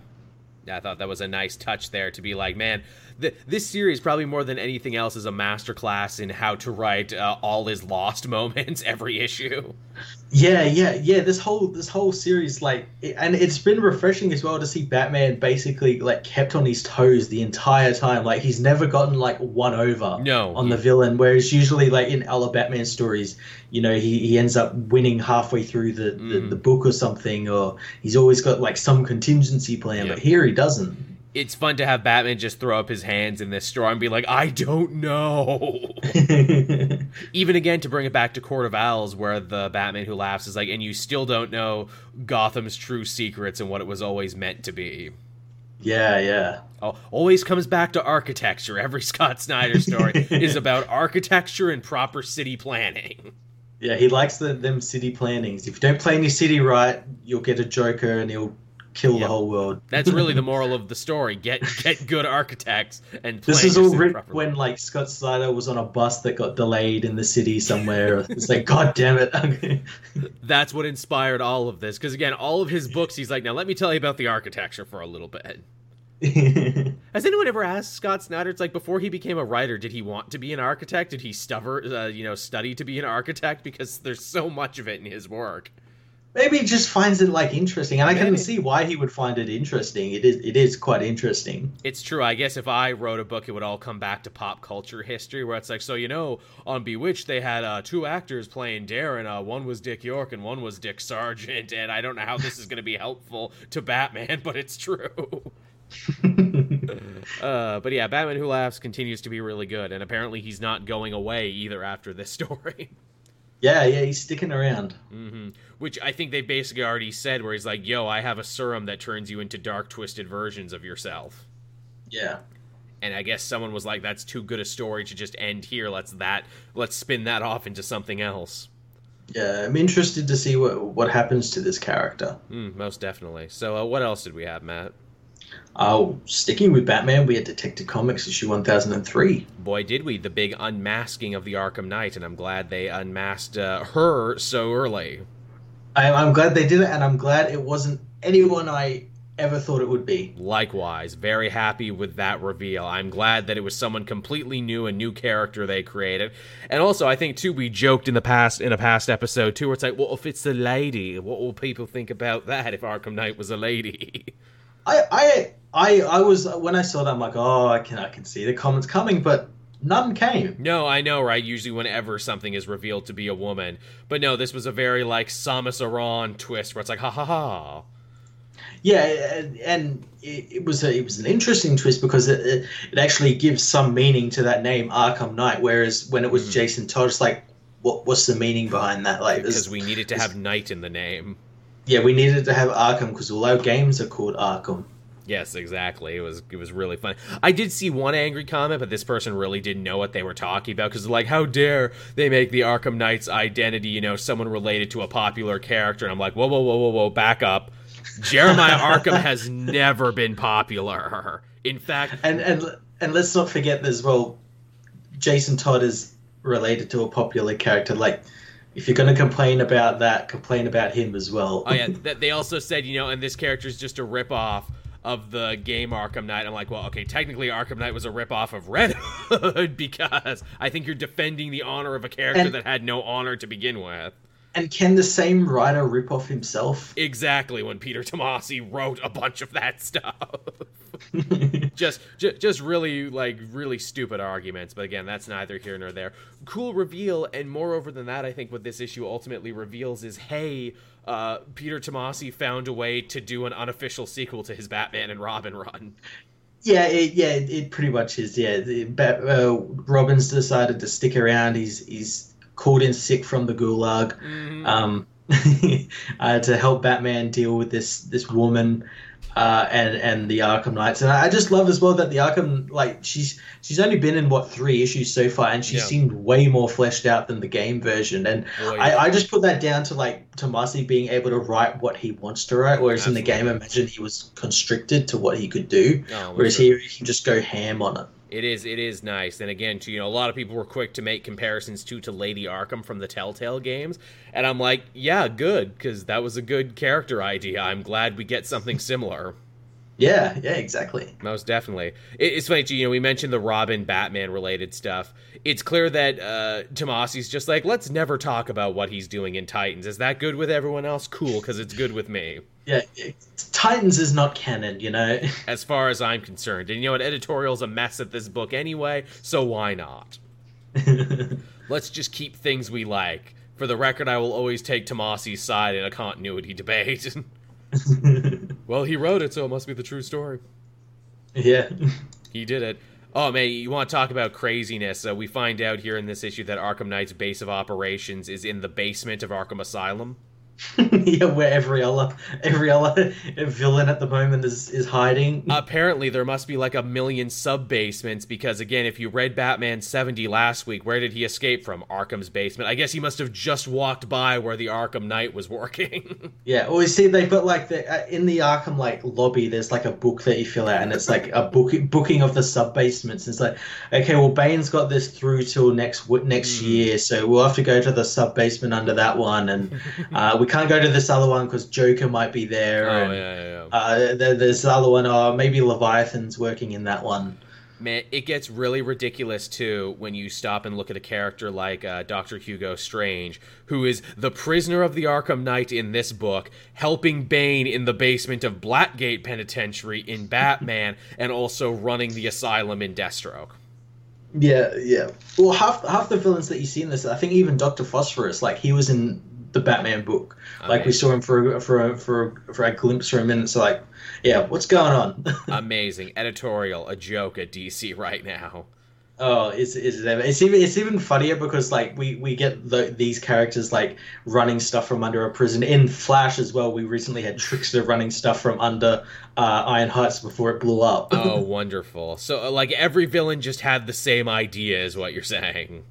I thought that was a nice touch there to be like, man, th- this series probably more than anything else is a masterclass in how to write uh, all his lost moments every issue. Yeah, yeah, yeah. This whole this whole series, like, it, and it's been refreshing as well to see Batman basically like kept on his toes the entire time. Like he's never gotten like one over no, on the villain. Whereas usually, like in other Batman stories, you know, he, he ends up winning halfway through the, the, Mm. the book or something, or he's always got like some contingency plan. Yeah. But here he doesn't. It's fun to have Batman just throw up his hands in this store and be like, I don't know. Even again, to bring it back to Court of Owls, where the Batman who laughs is like, and you still don't know Gotham's true secrets and what it was always meant to be. yeah, yeah. Oh, always comes back to architecture. Every Scott Snyder story is about architecture and proper city planning. Yeah, he likes the, them city plannings. If you don't plan your city right, you'll get a Joker and he'll kill Yep. the whole world. That's really the moral of the story. Get get good architects and plan This is all written properly. when like Scott Snyder was on a bus that got delayed in the city somewhere. It's like, God damn it! That's what inspired all of this. Because again, all of his books, he's like, now let me tell you about the architecture for a little bit. Has anyone ever asked Scott Snyder? It's like before he became a writer, did he want to be an architect? Did he stuver, uh, you know, study to be an architect? Because there's so much of it in his work. Maybe he just finds it like interesting, and I can Maybe. see why he would find it interesting. It is it is quite interesting. It's true. I guess if I wrote a book, it would all come back to pop culture history, where it's like, so you know, on Bewitched, they had uh, two actors playing Darrin. Uh, one was Dick York, and one was Dick Sargent. And I don't know how this is going to be helpful to Batman, but it's true. Uh, but yeah, Batman Who Laughs continues to be really good, and apparently he's not going away either after this story. Yeah, yeah, he's sticking around. hmm Which I think they basically already said, where he's like, "Yo, I have a serum that turns you into dark, twisted versions of yourself." Yeah. And I guess someone was like, "That's too good a story to just end here. Let's that let's spin that off into something else." Yeah, I'm interested to see what what happens to this character. Mm, most definitely. So, uh, what else did we have, Matt? Oh, sticking with Batman, we had Detective Comics issue 1003. Boy, did we! The big unmasking of the Arkham Knight, and I'm glad they unmasked uh, her so early. I, I'm glad they did it, and I'm glad it wasn't anyone I ever thought it would be. Likewise, very happy with that reveal. I'm glad that it was someone completely new, a new character they created. And also, I think too, we joked in the past in a past episode too, where it's like, well, if it's a lady, what will people think about that if Arkham Knight was a lady? I, I, I, I was when I saw that, I'm like, oh, I can, I can see the comments coming, but none came. no, I know, right? Usually, whenever something is revealed to be a woman, but no, this was a very like Samus Aran twist, where it's like, ha ha ha. Yeah, and, and it, it was a, it was an interesting twist because it, it, it actually gives some meaning to that name, Arkham Knight. Whereas when it was Mhm. Jason Todd, it's like, what, what's the meaning behind that? Like, Because we needed to have Knight in the name. Yeah, we needed to have Arkham because all our games are called Arkham. Yes, exactly. It was it was really fun. I did see one angry comment, but this person really didn't know what they were talking about because like, how dare they make the Arkham Knight's identity, you know, someone related to a popular character? And I'm like, whoa, whoa, whoa, whoa, whoa, back up. Jeremiah Arkham has never been popular. In fact, And and and let's not forget as well, Jason Todd is related to a popular character. Like, if you're going to complain about that, complain about him as well. oh yeah, th- they also said, you know, and this character is just a ripoff of the game Arkham Knight. I'm like, well, okay, technically Arkham Knight was a ripoff of Red Hood because I think you're defending the honor of a character And- that had no honor to begin with. And can the same writer rip off himself? exactly when Peter Tomasi wrote a bunch of that stuff. just, just, just really like really stupid arguments. But again, that's neither here nor there. Cool reveal, and moreover than that, I think what this issue ultimately reveals is, hey, uh, Peter Tomasi found a way to do an unofficial sequel to his Batman and Robin run. Yeah, it, yeah, it, pretty much is. Yeah, the, uh, Robin's decided to stick around. He's he's called in sick from the gulag Mhm. um, uh, to help Batman deal with this this woman uh, and and the Arkham Knights. And I just love as well that the Arkham like she's she's only been in what three issues so far, and she Yeah. seemed way more fleshed out than the game version. And Boy, I, I just put that down to like Tomasi being able to write what he wants to write, whereas in the game, Absolutely. imagine he was constricted to what he could do. Oh, Whereas sure. here he can just go ham on it. It is it is nice. And again, to you know, a lot of people were quick to make comparisons to to Lady Arkham from the Telltale games, and I'm like, yeah, good, because that was a good character idea. I'm glad we get something similar. Yeah, yeah, exactly. Most definitely. It, it's funny, too, you know, we mentioned the Robin Batman related stuff. It's clear that uh, Tomasi's just like, let's never talk about what he's doing in Titans. Is that good with everyone else? Cool, because it's good with me, Yeah, it- Titans is not canon, you know. as far as I'm concerned. And you know what? Editorial's a mess at this book anyway, so why not? Let's just keep things we like. For the record, I will always take Tomasi's side in a continuity debate. well, he wrote it, so it must be the true story. yeah. He did it. Oh man, you want to talk about craziness? Uh, we find out here in this issue that Arkham Knight's base of operations is in the basement of Arkham Asylum. yeah, where every other every other villain at the moment is is hiding. Apparently, there must be like a million sub basements because, again, if you read Batman 70 last week, where did he escape from? Arkham's basement. I guess he must have just walked by where the Arkham Knight was working. yeah, well, you see, they put like the uh, in the Arkham like lobby. There's like a book that you fill out, and it's like a book booking of the sub basements. It's like, okay, well, Bane's got this through till next next Hmm. year, so we'll have to go to the sub basement under that one, and uh, we can't go to this other one because Joker might be there. oh, and, yeah, yeah, yeah. Uh, there, there's the other one. Oh, maybe Leviathan's working in that one. Man, it gets really ridiculous too when you stop and look at a character like uh, Dr. Hugo Strange, who is the prisoner of the Arkham Knight in this book, helping Bane in the basement of Blackgate Penitentiary in Batman, and also running the asylum in Deathstroke. Yeah, yeah. Well, half half the villains that you see in this, I think even Doctor Phosphorus, like he was in the Batman book. Like we saw him for a, for a, for a, for a glimpse for a minute. So like, yeah, what's going on? Amazing editorial, a joke at DC right now. oh, it's it's it's even it's even funnier because like we we get the, these characters like running stuff from under a prison in Flash as well. We recently had Trickster running stuff from under uh, Iron Heights before it blew up. Oh, wonderful! So, uh, like every villain just had the same idea, is what you're saying?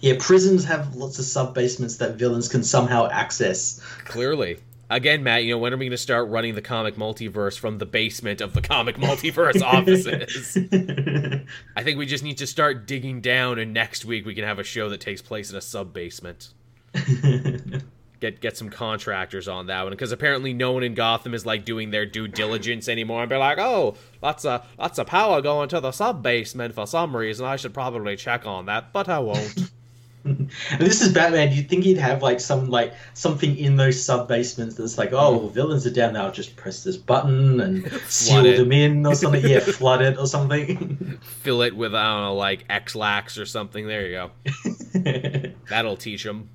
Yeah, prisons have lots of sub basements that villains can somehow access. Clearly. Again, Matt, you know, when are we going to start running the comic multiverse from the basement of the comic multiverse offices? I think we just need to start digging down, and next week we can have a show that takes place in a sub basement. Get get some contractors on that one because apparently no one in Gotham is like doing their due diligence anymore and be like, oh, lots of lots of power going to the sub basement for some reason. I should probably check on that, but I won't. And this is Batman. You'd think he'd have like some like something in those sub basements that's like, oh, well, villains are down there. I'll just press this button and seal them in or something. Yeah, flood it or something. Fill it with I don't know, like X-Lax or something. There you go. That'll teach them.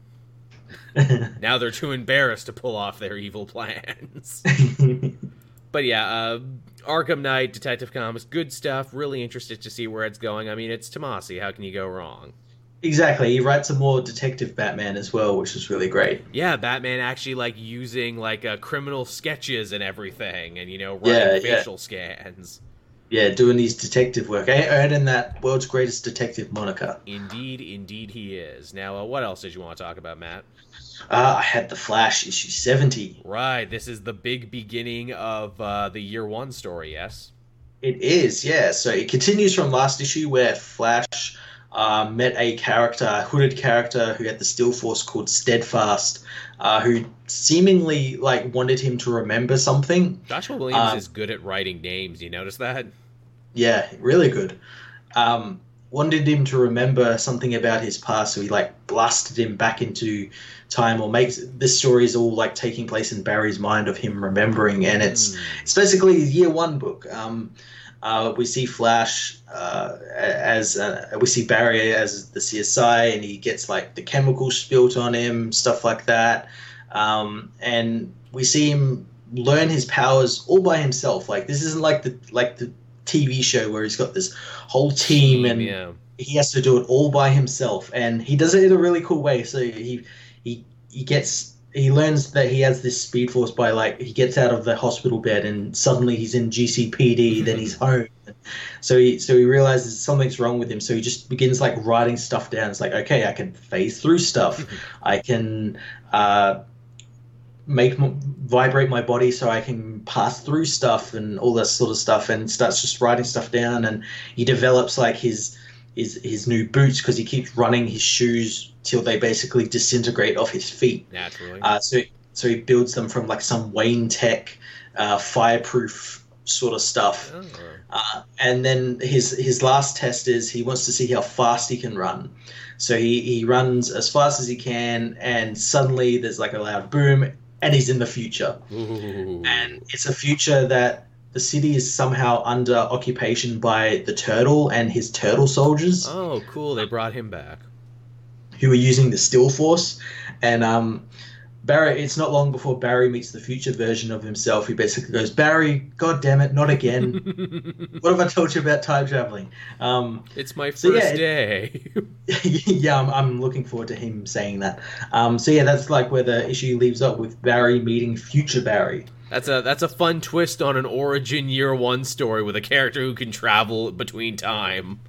Now they're too embarrassed to pull off their evil plans. But yeah, uh, Arkham Knight, Detective Comics, good stuff. Really interested to see where it's going. I mean, it's Tomasi. How can you go wrong? Exactly. He writes a more detective Batman as well, which is really great. Yeah, Batman actually like using like uh, criminal sketches and everything, and you know, running Yeah, yeah. facial scans. Yeah, doing his detective work, earning that world's greatest detective moniker. Indeed, indeed, he is. Now, uh, what else did you want to talk about, Matt? Uh, I had the Flash issue seventy. Right, this is the big beginning of uh, the year one story. Yes. It is, yeah. So it continues from last issue where Flash uh, met a character, a hooded character who had the Still Force called Steadfast, uh, who seemingly like wanted him to remember something. Joshua Williams Um, is good at writing names. You notice that? Yeah, really good. Um, wanted him to remember something about his past, so he like blasted him back into time, or makes this story is all like taking place in Barry's mind of him remembering, and it's Hmm. it's basically a year one book. Um, uh, we see Flash uh, as uh, we see Barry as the CSI, and he gets like the chemicals spilt on him, stuff like that, um, and we see him learn his powers all by himself. Like this isn't like the like the TV show where he's got this whole team and yeah. he has to do it all by himself, and he does it in a really cool way. So he he he gets he learns that he has this speed force by like he gets out of the hospital bed and suddenly he's in GCPD, then he's home. So he so he realizes something's wrong with him. So he just begins like writing stuff down. It's like okay, I can phase through stuff. I can uh, make vibrate my body so I can pass through stuff and all that sort of stuff. And starts just writing stuff down. And he develops like his his his new boots because he keeps running his shoes till they basically disintegrate off his feet. Naturally. Uh, so so he builds them from like some Wayne Tech uh, fireproof sort of stuff. Oh. Uh, and then his his last test is he wants to see how fast he can run. So he, he runs as fast as he can, and suddenly there's like a loud boom, and he's in the future. Ooh. And it's a future that the city is somehow under occupation by the turtle and his turtle soldiers. Oh, cool! They brought him back. Who are using the Still Force, and um, Barry. It's not long before Barry meets the future version of himself. He basically goes, "Barry, God damn it, not again! what have I told you about time traveling?" Um, it's my first so yeah, day. yeah, I'm, I'm, looking forward to him saying that. Um, so yeah, that's like where the issue leaves up with Barry meeting future Barry. That's a that's a fun twist on an origin year one story with a character who can travel between time.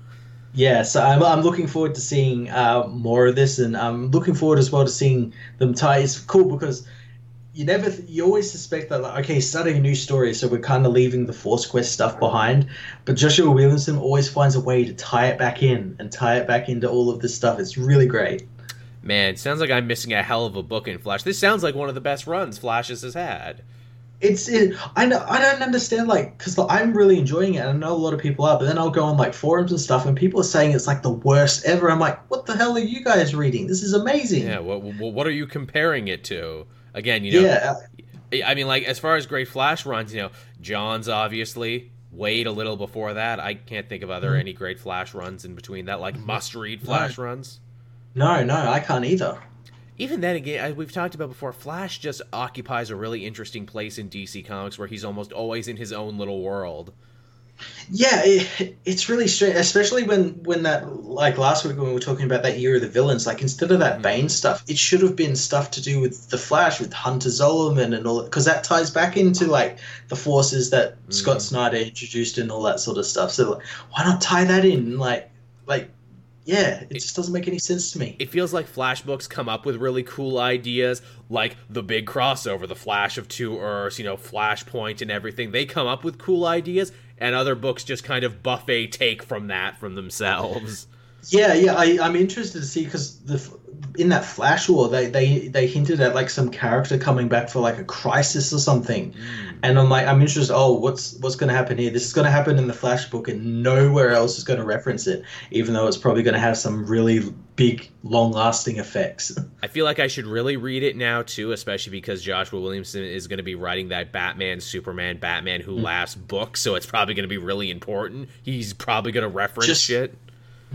Yeah, so I'm, I'm looking forward to seeing uh, more of this, and I'm looking forward as well to seeing them tie. It's cool because you never you always suspect that like okay starting a new story so we're kind of leaving the force quest stuff behind but joshua williamson always finds a way to tie it back in and tie it back into all of this stuff it's really great man sounds like i'm missing a hell of a book in flash this sounds like one of the best runs flashes has had it's it, I know I don't understand like because I'm really enjoying it and I know a lot of people are but then I'll go on like forums and stuff and people are saying it's like the worst ever. I'm like what the hell are you guys reading? This is amazing. Yeah what what are you comparing it to? Again you know yeah. I mean like as far as Great Flash runs you know Johns obviously Waid a little before that. I can't think of other mm-hmm. any great Flash runs in between that like must read Flash no. runs. No no I can't either even then again we've talked about before flash just occupies a really interesting place in dc comics where he's almost always in his own little world yeah it, it's really strange especially when when that like last week when we were talking about that year of the villains like instead of that mm-hmm. bane stuff it should have been stuff to do with the flash with hunter zolomon and all that because that ties back into like the forces that mm-hmm. scott snyder introduced and all that sort of stuff so like, why not tie that in like like yeah, it, it, just doesn't make any sense to me. It feels like Flash books come up with really cool ideas, like the big crossover, the Flash of Two Earths, you know, Flashpoint and everything. They come up with cool ideas, and other books just kind of buffet take from that from themselves. Yeah, yeah, I, I'm interested to see because the in that Flash War, they, they they hinted at like some character coming back for like a crisis or something, mm. and I'm like, I'm interested. Oh, what's what's going to happen here? This is going to happen in the Flash book, and nowhere else is going to reference it, even though it's probably going to have some really big, long-lasting effects. I feel like I should really read it now too, especially because Joshua Williamson is going to be writing that Batman, Superman, Batman Who mm. Laughs book, so it's probably going to be really important. He's probably going to reference Just, shit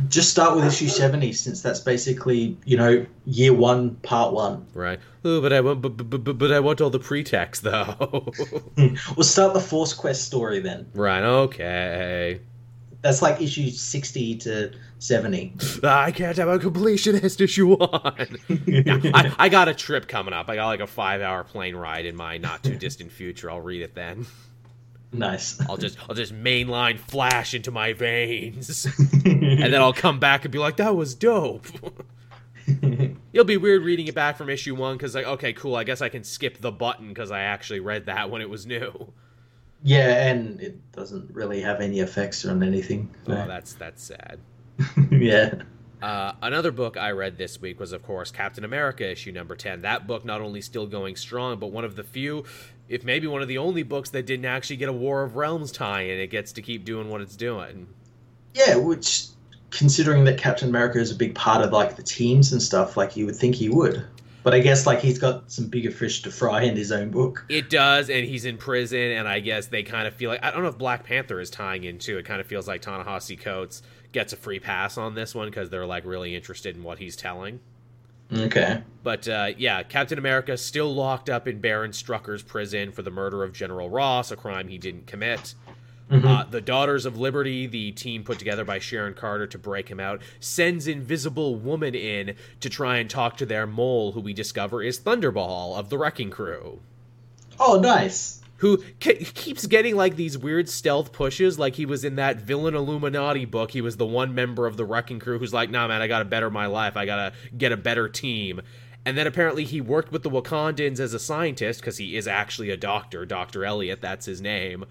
just start with issue 70 since that's basically you know year one part one. Right. Oh, but i want but, but, but i want all the pretext though. We'll start the force quest story then. Right okay. That's like issue 60 to 70 ah, i can't have a completionist issue one. Yeah, I, I got a trip coming up. I got like a five hour plane ride in my not too distant future. I'll read it then Nice. I'll just I'll just mainline flash into my veins, and then I'll come back and be like, "That was dope." It'll be weird reading it back from issue one because like, okay, cool. I guess I can skip the button because I actually read that when it was new. Yeah, and it doesn't really have any effects on anything. So. Oh, that's that's sad. yeah. Uh, another book I read this week was, of course, Captain America issue number 10. That book not only still going strong, but one of the few if maybe one of the only books that didn't actually get a War of Realms tie and it gets to keep doing what it's doing. Yeah, which considering that Captain America is a big part of like the teams and stuff, like you would think he would. But I guess like he's got some bigger fish to fry in his own book. It does, and he's in prison, and I guess they kind of feel like I don't know if Black Panther is tying into it. Kind of feels like Ta-Nehisi Coates gets a free pass on this one because they're like really interested in what he's telling. Okay. But uh, yeah, Captain America still locked up in Baron Strucker's prison for the murder of General Ross, a crime he didn't commit. Mm-hmm. Uh, the Daughters of Liberty, the team put together by Sharon Carter to break him out, sends Invisible Woman in to try and talk to their mole, who we discover is Thunderball of the Wrecking Crew. Oh, nice. Who keeps getting like these weird stealth pushes, like he was in that villain Illuminati book. He was the one member of the Wrecking Crew who's like, "Nah, man, I gotta better my life. I gotta get a better team." And then apparently he worked with the Wakandans as a scientist because he is actually a doctor, Doctor Elliot. That's his name.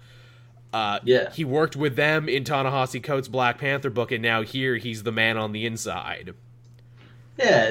Uh, yeah. He worked with them in Ta-Nehisi Coates' Black Panther book, and now here he's the man on the inside. Yeah,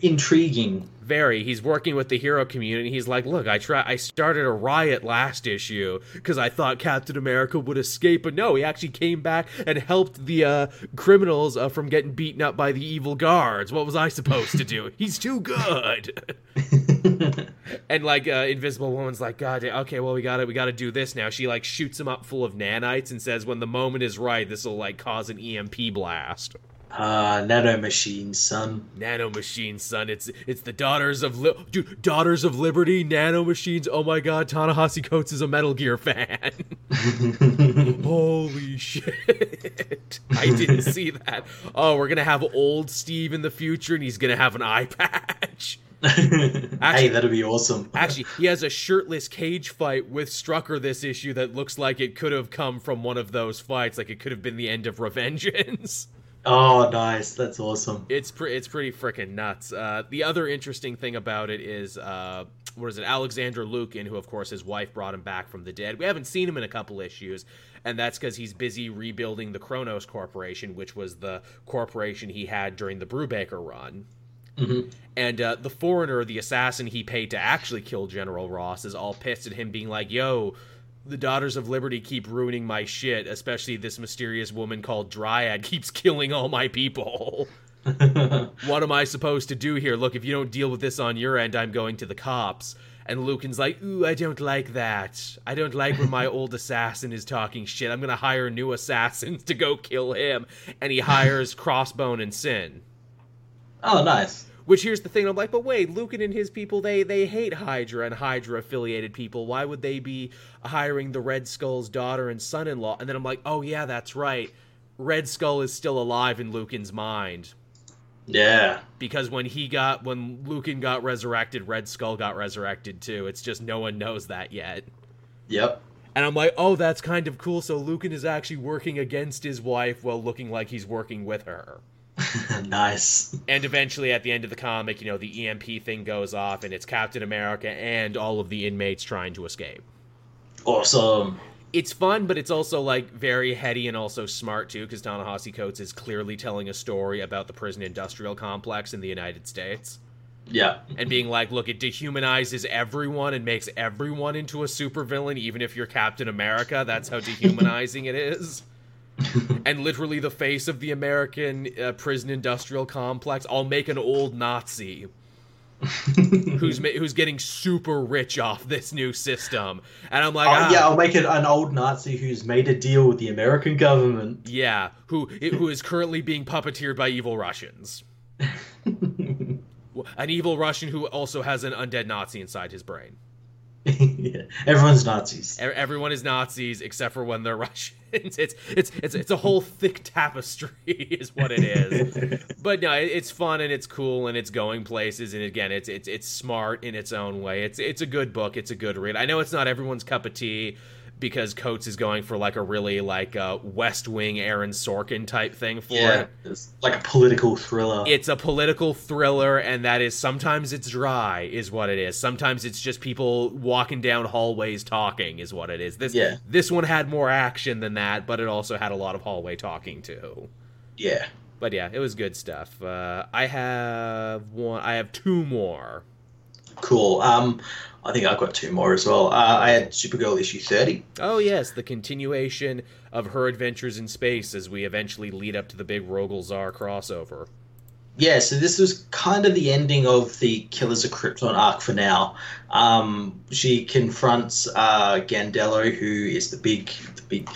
intriguing. Very. He's working with the hero community. He's like, look, I try. I started a riot last issue because I thought Captain America would escape, but no, he actually came back and helped the uh, criminals uh, from getting beaten up by the evil guards. What was I supposed to do? He's too good. and like uh, Invisible Woman's like, God, okay, well we got it. we got to do this now. She like shoots him up full of nanites and says, when the moment is right, this will like cause an EMP blast. Ah, uh, nano machines, son. Nano machines, son. It's it's the daughters of Li- dude, daughters of liberty. Nano machines. Oh my god, Ta-Nehisi Coates is a Metal Gear fan. Holy shit! I didn't see that. Oh, we're gonna have old Steve in the future, and he's gonna have an eye patch. Actually, hey, that'd be awesome. actually, he has a shirtless cage fight with Strucker this issue that looks like it could have come from one of those fights. Like it could have been the end of Revengeance. Oh, nice! That's awesome. It's pre- it's pretty freaking nuts. Uh, the other interesting thing about it is, uh, what is it? Alexander Lukin, who of course his wife brought him back from the dead. We haven't seen him in a couple issues, and that's because he's busy rebuilding the Kronos Corporation, which was the corporation he had during the Brubaker run. Mm-hmm. And uh, the foreigner, the assassin he paid to actually kill General Ross, is all pissed at him, being like, "Yo, the Daughters of Liberty keep ruining my shit, especially this mysterious woman called Dryad keeps killing all my people. what am I supposed to do here? Look, if you don't deal with this on your end, I'm going to the cops. And Lukin's like, ooh, I don't like that. I don't like when my old assassin is talking shit. I'm gonna hire new assassins to go kill him. And he hires Crossbone and Sin. Oh, nice. Which here's the thing, I'm like, but wait, Lukin and his people, they they hate Hydra and Hydra affiliated people. Why would they be hiring the Red Skull's daughter and son in law? And then I'm like, oh yeah, that's right. Red Skull is still alive in Lukin's mind. Yeah. Because when he got when Lukin got resurrected, Red Skull got resurrected too. It's just no one knows that yet. Yep. And I'm like, oh, that's kind of cool. So Lukin is actually working against his wife while looking like he's working with her. nice. And eventually, at the end of the comic, you know, the EMP thing goes off, and it's Captain America and all of the inmates trying to escape. Awesome. It's fun, but it's also like very heady and also smart too, because Ta-Nehisi Coates is clearly telling a story about the prison industrial complex in the United States. Yeah. And being like, look, it dehumanizes everyone and makes everyone into a supervillain, even if you're Captain America. That's how dehumanizing it is. and literally the face of the American uh, prison industrial complex. I'll make an old Nazi who's ma- who's getting super rich off this new system, and I'm like, oh, ah. yeah, I'll make it an old Nazi who's made a deal with the American government. Yeah, who who is currently being puppeteered by evil Russians. an evil Russian who also has an undead Nazi inside his brain. yeah. Everyone's Nazis. Everyone is Nazis except for when they're Russians. It's it's it's it's a whole thick tapestry, is what it is. but no, it's fun and it's cool and it's going places. And again, it's it's it's smart in its own way. It's it's a good book. It's a good read. I know it's not everyone's cup of tea because Coates is going for like a really like a West Wing Aaron Sorkin type thing for yeah, it. It's like a political thriller. It's a political thriller, and that is sometimes it's dry, is what it is. Sometimes it's just people walking down hallways talking, is what it is. This yeah. this one had more action than that, but it also had a lot of hallway talking too. Yeah. But yeah, it was good stuff. Uh, I have one. I have two more. Cool. Um, I think I've got two more as well. Uh, I had Supergirl issue 30. Oh, yes, the continuation of her adventures in space as we eventually lead up to the big Rogol Zaar crossover. Yeah, so this was kind of the ending of the Killers of Krypton arc for now. Um, she confronts uh, Gandello, who is the big, the big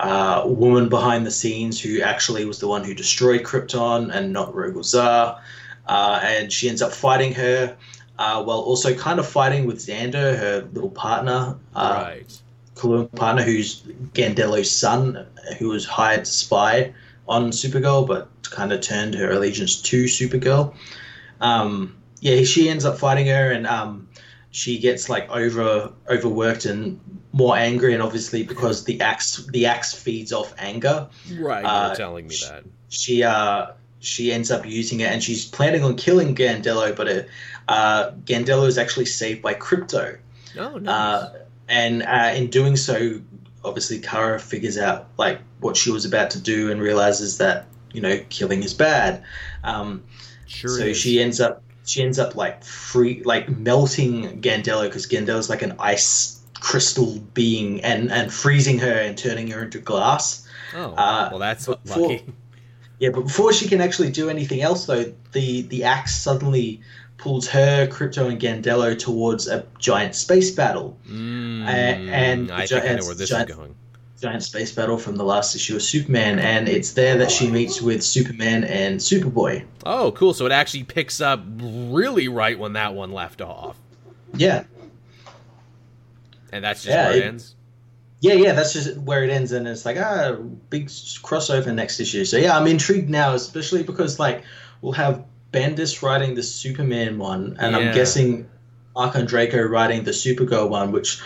uh, woman behind the scenes, who actually was the one who destroyed Krypton and not Rogol Zaar. Uh, and she ends up fighting her uh, while also kind of fighting with Xander, her little partner. Uh, right. collusion partner, who's Gandello's son, who was hired to spy on Supergirl, but kind of turned her allegiance to Supergirl. Um, yeah, she ends up fighting her, and um, she gets like over overworked and more angry, and obviously because the axe the axe feeds off anger. Right, uh, you're telling me that she uh she ends up using it, and she's planning on killing Gandello, but it, uh, Gandello is actually saved by Crypto. Oh, nice. Uh, and uh, in doing so, obviously Kara figures out like what she was about to do and realizes that you know killing is bad. Um, sure. So is. she ends up she ends up like free like melting Gandello because Gandello's like an ice crystal being and and freezing her and turning her into glass. Oh, uh, well, that's before, lucky. Yeah, but before she can actually do anything else, though, the the axe suddenly pulls her, Krypto, and Gandello towards a giant space battle. Mm, and, and I think I know where this giant, is going. Giant space battle from the last issue of Superman, and it's there that she meets with Superman and Superboy. Oh, cool! So it actually picks up really right when that one left off. Yeah. And that's just yeah, where it, it ends. Yeah, yeah, that's just where it ends, and it's like ah, big crossover next issue. So yeah, I'm intrigued now, especially because like we'll have Bendis writing the Superman one, and yeah. I'm guessing Marc Andreyko writing the Supergirl one, which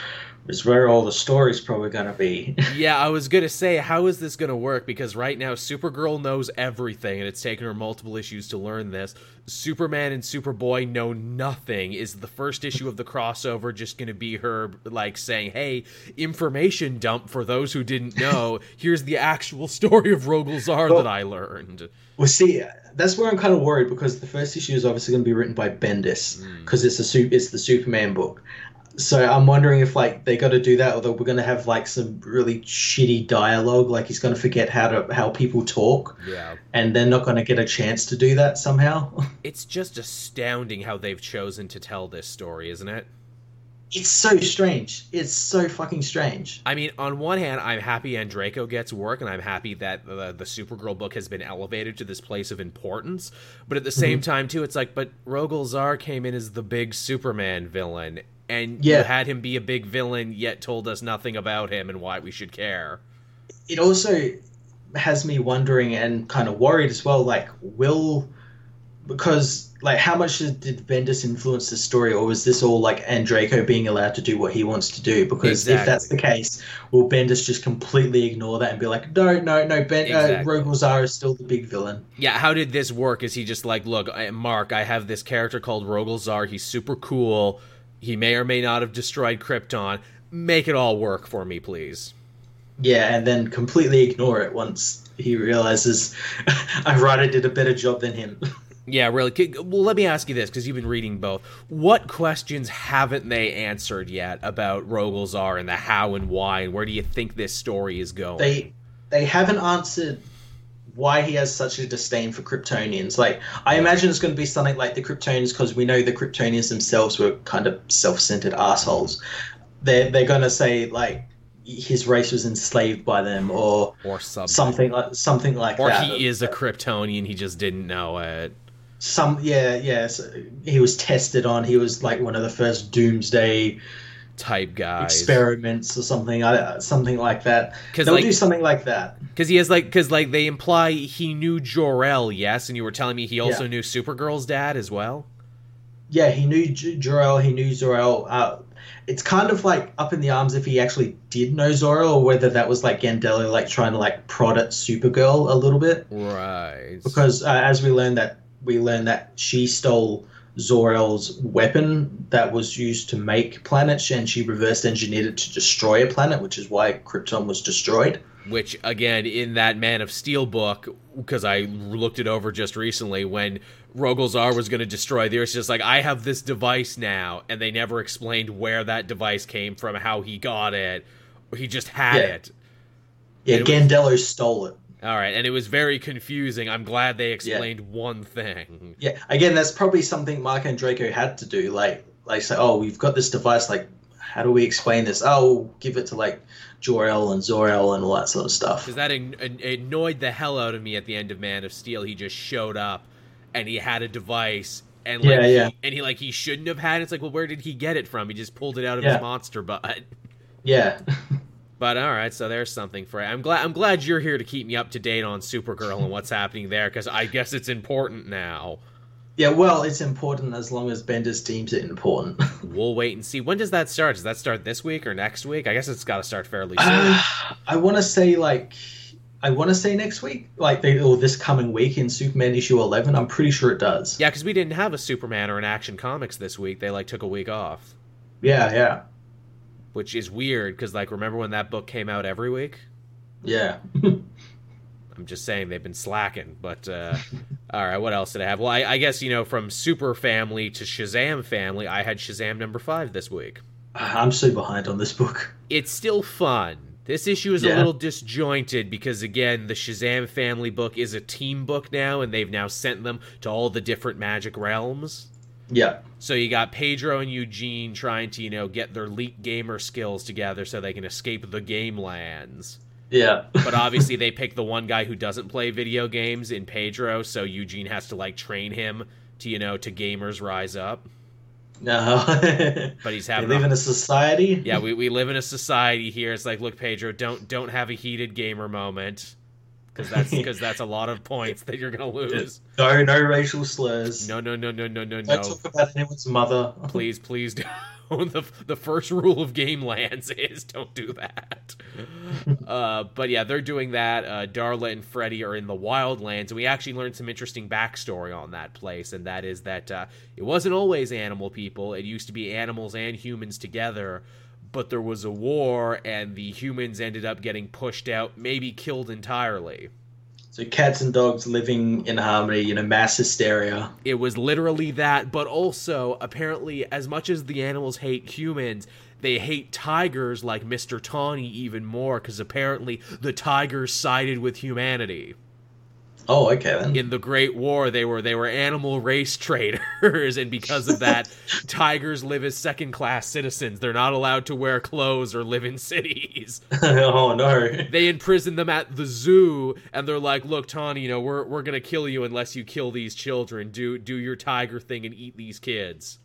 is where all the story's probably going to be. yeah, I was going to say, how is this going to work? Because right now, Supergirl knows everything, and it's taken her multiple issues to learn this. Superman and Superboy know nothing. Is the first issue of the crossover just going to be her, like, saying, hey, information dump for those who didn't know? Here's the actual story of Rogol Zaar well, that I learned. Well, see, that's where I'm kind of worried because the first issue is obviously going to be written by Bendis because mm. it's a it's the Superman book, so I'm wondering if like they got to do that, or we're going to have like some really shitty dialogue. Like he's going to forget how to how people talk. Yeah. And they're not going to get a chance to do that somehow. it's just astounding how they've chosen to tell this story, isn't it? It's so strange. It's so fucking strange. I mean, on one hand, I'm happy Andreyko gets work, and I'm happy that the, the Supergirl book has been elevated to this place of importance. But at the same mm-hmm. time, too, it's like, but Rogol Zaar came in as the big Superman villain, and yeah. you had him be a big villain, yet told us nothing about him and why we should care. It also has me wondering and kind of worried as well. Like, will because like how much did Bendis influence the story, or was this all like Andreyko being allowed to do what he wants to do? Because exactly. if that's the case, will Bendis just completely ignore that and be like, no, no, no, Ben, uh, exactly. uh, Rogol Zaar is still the big villain? Yeah, how did this work? Is he just like, look, Marc, I have this character called Rogol Zaar. He's super cool he may or may not have destroyed Krypton. Make it all work for me, please. Yeah, and then completely ignore it once he realizes I writer did a better job than him. yeah, really. Well, let me ask you this because you've been reading both. What questions haven't they answered yet about Rogol Zaar and the how and why, and where do you think this story is going? They they haven't answered why he has such a disdain for Kryptonians. Like, I imagine it's going to be something like the Kryptonians, because we know the Kryptonians themselves were kind of self-centered assholes. They're they're going to say like his race was enslaved by them, or or something, something like something like or that. Or he is a Kryptonian, he just didn't know it. Some yeah yeah. So he was tested on. He was like one of the first Doomsday type guys experiments or something something like that because they'll like, do something like that because he has like because like they imply he knew jor-el yes and you were telling me he also yeah. knew supergirl's dad as well yeah he knew J- jor-el he knew zor-el uh, it's kind of like up in the arms if he actually did know Zor-El or whether that was like Gandello like trying to like prod at Supergirl a little bit. Right. Because uh, as we learned that we learned that she stole Zor-El's weapon that was used to make planets, and she reversed engineered it to destroy a planet, which is why Krypton was destroyed. Which, again, in that Man of Steel book, because I looked it over just recently, when Rogol Zaar was going to destroy the Earth, just like, I have this device now, and they never explained where that device came from, how he got it. He just had yeah. it. Yeah, Gandello was, stole it. All right, and it was very confusing. I'm glad they explained yeah. one thing. Yeah, again, that's probably something Marc Andreyko had to do. Like, like say, oh, we've got this device. Like, how do we explain this? Oh, we'll give it to like Jor-El and Zor-El and all that sort of stuff. Because that annoyed the hell out of me at the end of Man of Steel. He just showed up, and he had a device, and like, yeah, yeah. He, and he like he shouldn't have had. It. It's like, well, where did he get it from? He just pulled it out of yeah. his monster butt. Yeah. But all right, so there's something for it. I'm glad I'm glad you're here to keep me up to date on Supergirl and what's happening there because I guess it's important now. Yeah, well, it's important as long as Bendis deems it important. we'll wait and see. When does that start? Does that start this week or next week? I guess it's got to start fairly soon. Uh, I want to say like I want to say next week, like they, or this coming week in Superman issue eleven. I'm pretty sure it does. Yeah, because we didn't have a Superman or an Action Comics this week. They like took a week off. Yeah, yeah. Which is weird because like remember when that book came out every week? Yeah. I'm just saying they've been slacking. But uh, all right, what else did I have? Well, I, I, guess you know from Super Family to Shazam Family, I had Shazam number five this week. I'm so behind on this book. It's still fun. This issue is yeah. a little disjointed because again, the Shazam Family book is a team book now, and they've now sent them to all the different magic realms. Yeah. So you got Pedro and Eugene trying to, you know, get their elite gamer skills together so they can escape the game lands. Yeah. but obviously they pick the one guy who doesn't play video games in Pedro, so Eugene has to like train him to, you know, to gamers rise up. No. but he's having we live a, in a society. Yeah, we, we live in a society here. It's like, look, Pedro, don't don't have a heated gamer moment. Because that's because that's a lot of points that you're gonna lose. No, no racial slurs. No, no, no, no, no, no, no. Don't talk about anyone's mother. Please, please don't. the the first rule of game lands is don't do that. uh, but yeah, they're doing that. Uh, Darla and Freddy are in the Wildlands, and we actually learned some interesting backstory on that place, and that is that uh, it wasn't always animal people. It used to be animals and humans together. But there was a war, and the humans ended up getting pushed out, maybe killed entirely. So cats and dogs living in harmony in a mass hysteria. It was literally that, but also apparently as much as the animals hate humans, they hate tigers like Mr. Tawny even more cuz apparently the tigers sided with humanity. Oh, okay then. In the Great War, they were they were animal race traders, and because of that, tigers live as second class citizens. They're not allowed to wear clothes or live in cities. oh no! They imprison them at the zoo, and they're like, "Look, Tawny, you know we're we're gonna kill you unless you kill these children. Do do your tiger thing and eat these kids."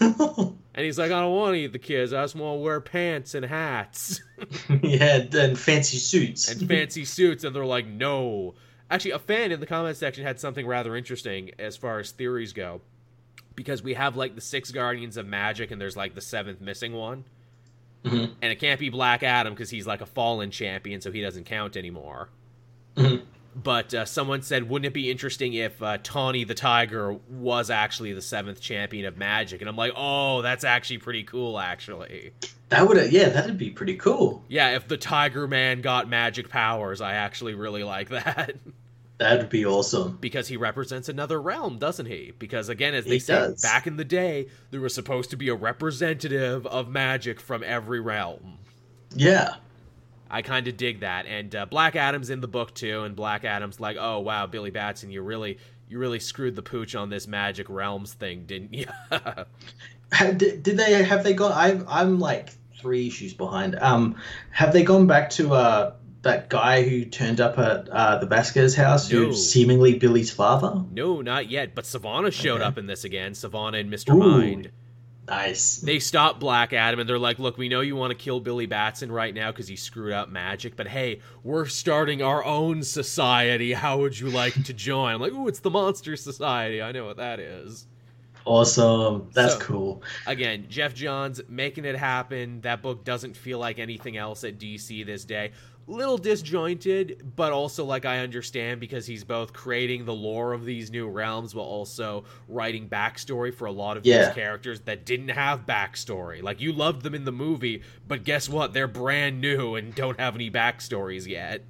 and he's like, I don't want to eat the kids. I just want to wear pants and hats. yeah, and fancy suits. and fancy suits. And they're like, no. Actually, a fan in the comment section had something rather interesting as far as theories go, because we have like the six Guardians of Magic, and there's like the seventh missing one, mm-hmm. and it can't be Black Adam because he's like a fallen champion, so he doesn't count anymore. Mm-hmm. But uh, someone said, wouldn't it be interesting if uh, Tawny the Tiger was actually the seventh champion of Magic? And I'm like, oh, that's actually pretty cool, actually. That would, yeah, that'd be pretty cool. Yeah, if the Tiger Man got magic powers, I actually really like that. That'd be awesome. Because he represents another realm, doesn't he? Because again, as they he say, does. back in the day, there was supposed to be a representative of magic from every realm. Yeah. I kind of dig that, and uh, Black Adam's in the book too, and Black Adam's like, "Oh wow, Billy Batson, you really, you really screwed the pooch on this magic realms thing, didn't you?" did, did they have they gone? I'm I'm like three issues behind. Um, have they gone back to uh that guy who turned up at uh, the Vasquez house, no. who's seemingly Billy's father? No, not yet. But Sivana showed okay. up in this again. Sivana and Mister Mind. Nice. They stop Black Adam and they're like, "Look, we know you want to kill Billy Batson right now because he screwed up magic, but hey, we're starting our own society. How would you like to join?" I'm like, "Ooh, it's the Monster Society. I know what that is." Awesome. That's so, cool. Again, Geoff Johns making it happen. That book doesn't feel like anything else at DC this day little disjointed, but also like I understand because he's both creating the lore of these new realms while also writing backstory for a lot of yeah. these characters that didn't have backstory. Like you loved them in the movie, but guess what? They're brand new and don't have any backstories yet.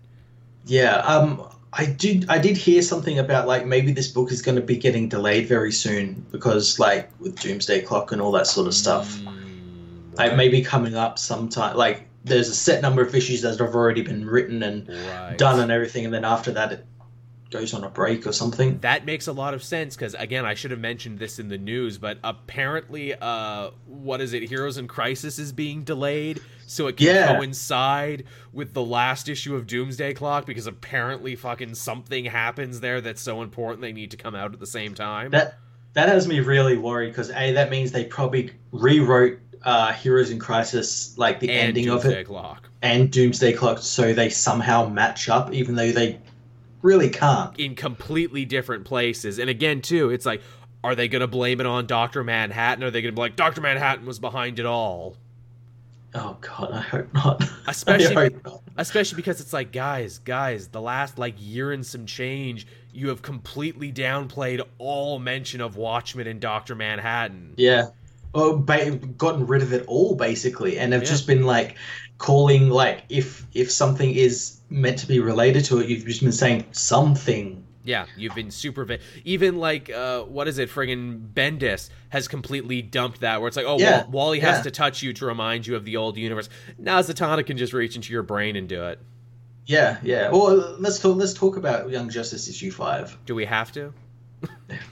Yeah, um I did I did hear something about like maybe this book is going to be getting delayed very soon because like with Doomsday Clock and all that sort of stuff. Mm, like maybe coming up sometime like there's a set number of issues that have already been written and right. done and everything, and then after that it goes on a break or something. That makes a lot of sense because again, I should have mentioned this in the news, but apparently, uh, what is it? Heroes in Crisis is being delayed, so it can yeah. coincide with the last issue of Doomsday Clock because apparently, fucking something happens there that's so important they need to come out at the same time. That that has me really worried because a that means they probably rewrote uh, Heroes in Crisis, like the and ending Doomsday of it, Clock. and Doomsday Clock, so they somehow match up, even though they really can't. in completely different places. And again, too, it's like, are they going to blame it on Doctor Manhattan? Are they going to be like, Doctor Manhattan was behind it all? Oh God, I hope not. Especially- hope not. Especially because it's like, guys, guys, the last like year and some change, you have completely downplayed all mention of Watchmen and Doctor Manhattan. Yeah. Well, ba- gotten rid of it all basically, and have Yeah. just been like calling like if if something is meant to be related to it, you've just been saying something. Yeah, you've been super. Va- Even like, uh, what is it? Friggin' Bendis has completely dumped that. Where it's like, oh, Yeah, Wall- Wally has to touch you to remind you of the old universe. Now Zatanna can just reach into your brain and do it. Yeah, yeah. Well, let's talk. Let's talk about Young Justice issue five. Do we have to?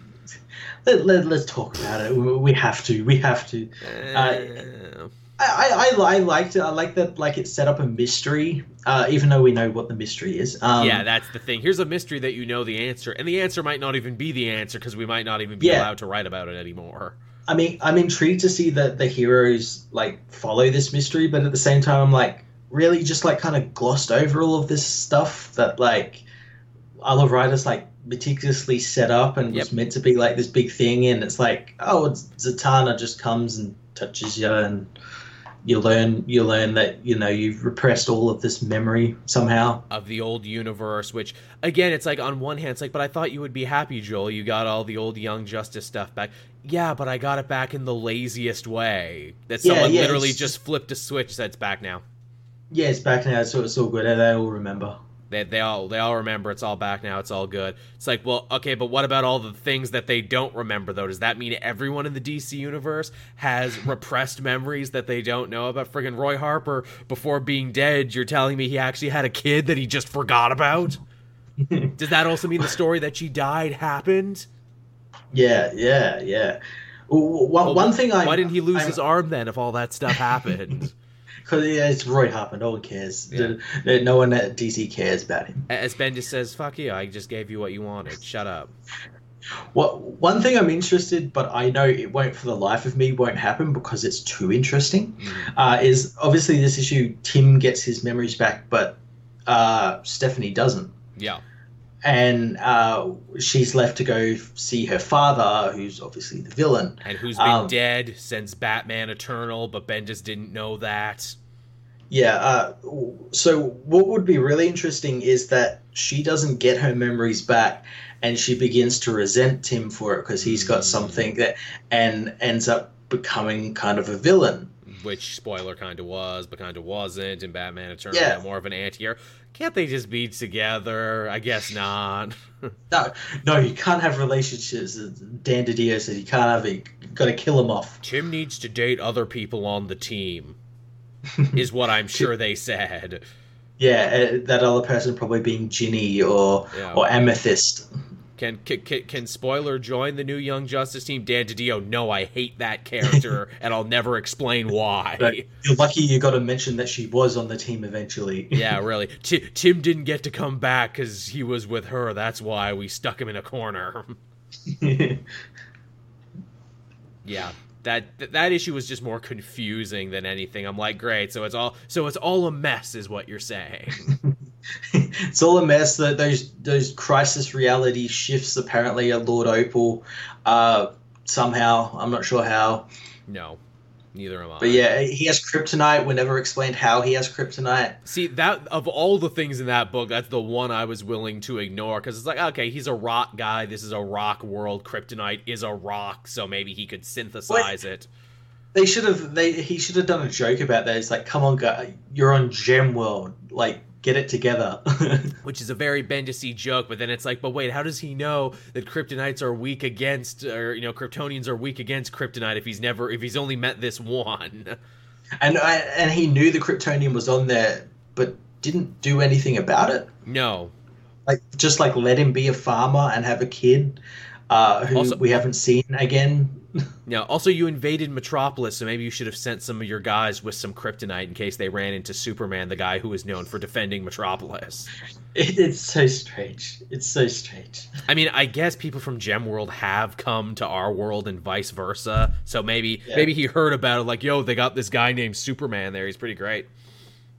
Let, let, let's talk about it. We we have to. We have to. Uh, I, I, I liked it. I like that. Like it set up a mystery, uh, even though we know what the mystery is. Um, yeah, that's the thing. Here's a mystery that you know the answer, and the answer might not even be the answer because we might not even be Yeah. allowed to write about it anymore. I mean, I'm intrigued to see that the heroes like follow this mystery, but at the same time, I'm like, really just like kind of glossed over all of this stuff that like other writers like meticulously set up and was meant to be like this big thing, and it's like, oh, Zatanna just comes and touches you, and you learn you learn that you know you've repressed all of this memory somehow. Of the old universe, which again, it's like on one hand, it's like, but I thought you would be happy, Joel. You got all the old Young Justice stuff back. Yeah, but I got it back in the laziest way. That Yeah, someone yeah, literally just flipped a switch, that's back now. Yeah, it's back now, so it's all good. and They all remember. They, they all they all remember it's all back now it's all good. It's like well okay but what about all the things that they don't remember though? Does that mean everyone in the dc universe has repressed memories that they don't know about friggin roy harper? Before being dead you're telling me he actually had a kid that he just forgot about? Does that also mean the story that she died happened? Yeah, yeah, yeah. W- One, Well, one thing I why didn't he lose I'm- his arm then if all that stuff happened Because yeah, it's Roy Harper. No one cares. Yeah. No- No one at DC cares about him. as Bendis says fuck you i just gave you what you wanted shut up What one thing I'm interested, but I know it won't for the life of me won't happen because it's too interesting. Mm. Uh, is obviously this issue Tim gets his memories back, but uh, Stephanie doesn't, yeah and uh, she's left to go see her father, who's obviously the villain. and who's been Um, dead since Batman Eternal, but Bendis didn't know that. Yeah. Uh, so what would be really interesting is that she doesn't get her memories back, and she begins to resent Tim for it because he's got something that, and ends up becoming kind of a villain. Which spoiler kind of was, but kind of wasn't. And Batman Eternal Yeah. more of an anti-hero. Can't they just be together? I guess not. No, no, you can't have relationships. Dan DiDio says you can't have it. Got to kill him off. Tim needs to date other people on the team, is what I'm sure they said. Yeah, uh, that other person probably being Jinny or Yeah. or Amethyst. Can, can can spoiler join the new Young Justice team? Dan DiDio, no, I hate that character, and I'll never explain why. But you're lucky you got to mention that she was on the team eventually. Yeah, really. Ti Tim didn't get to come back because he was with her. That's why we stuck him in a corner. yeah, that th- that issue was just more confusing than anything. I'm like, great. So it's all so it's all a mess, is what you're saying. it's all a mess. That those those crisis reality shifts apparently are Lord Opal. Uh, somehow, I'm not sure how, no, neither am I. but yeah, he has kryptonite. We never explained how he has kryptonite. See that of all the things in that book, that's the one I was willing to ignore because it's like, okay, he's a rock guy. This is a rock world. Kryptonite is a rock, so maybe he could synthesize it. They should have. They he should have done a joke about that. It's like, come on, guy, you're on Gem World. Like, get it together. which is a very Bendis joke. But then it's like, but wait, how does he know that Kryptonites are weak against, or you know, Kryptonians are weak against Kryptonite if he's never, if he's only met this one? and I, and he knew the Kryptonian was on there, but didn't do anything about it. No, Like, just like let him be a farmer and have a kid, uh, who Also- we haven't seen again Yeah. Also, you invaded Metropolis, so maybe you should have sent some of your guys with some kryptonite in case they ran into Superman, the guy who is known for defending Metropolis. It, it's so strange. It's so strange. I mean, I guess people from Gem World have come to our world and vice versa. So maybe yeah. maybe he heard about it, like, yo, they got this guy named Superman there. He's pretty great.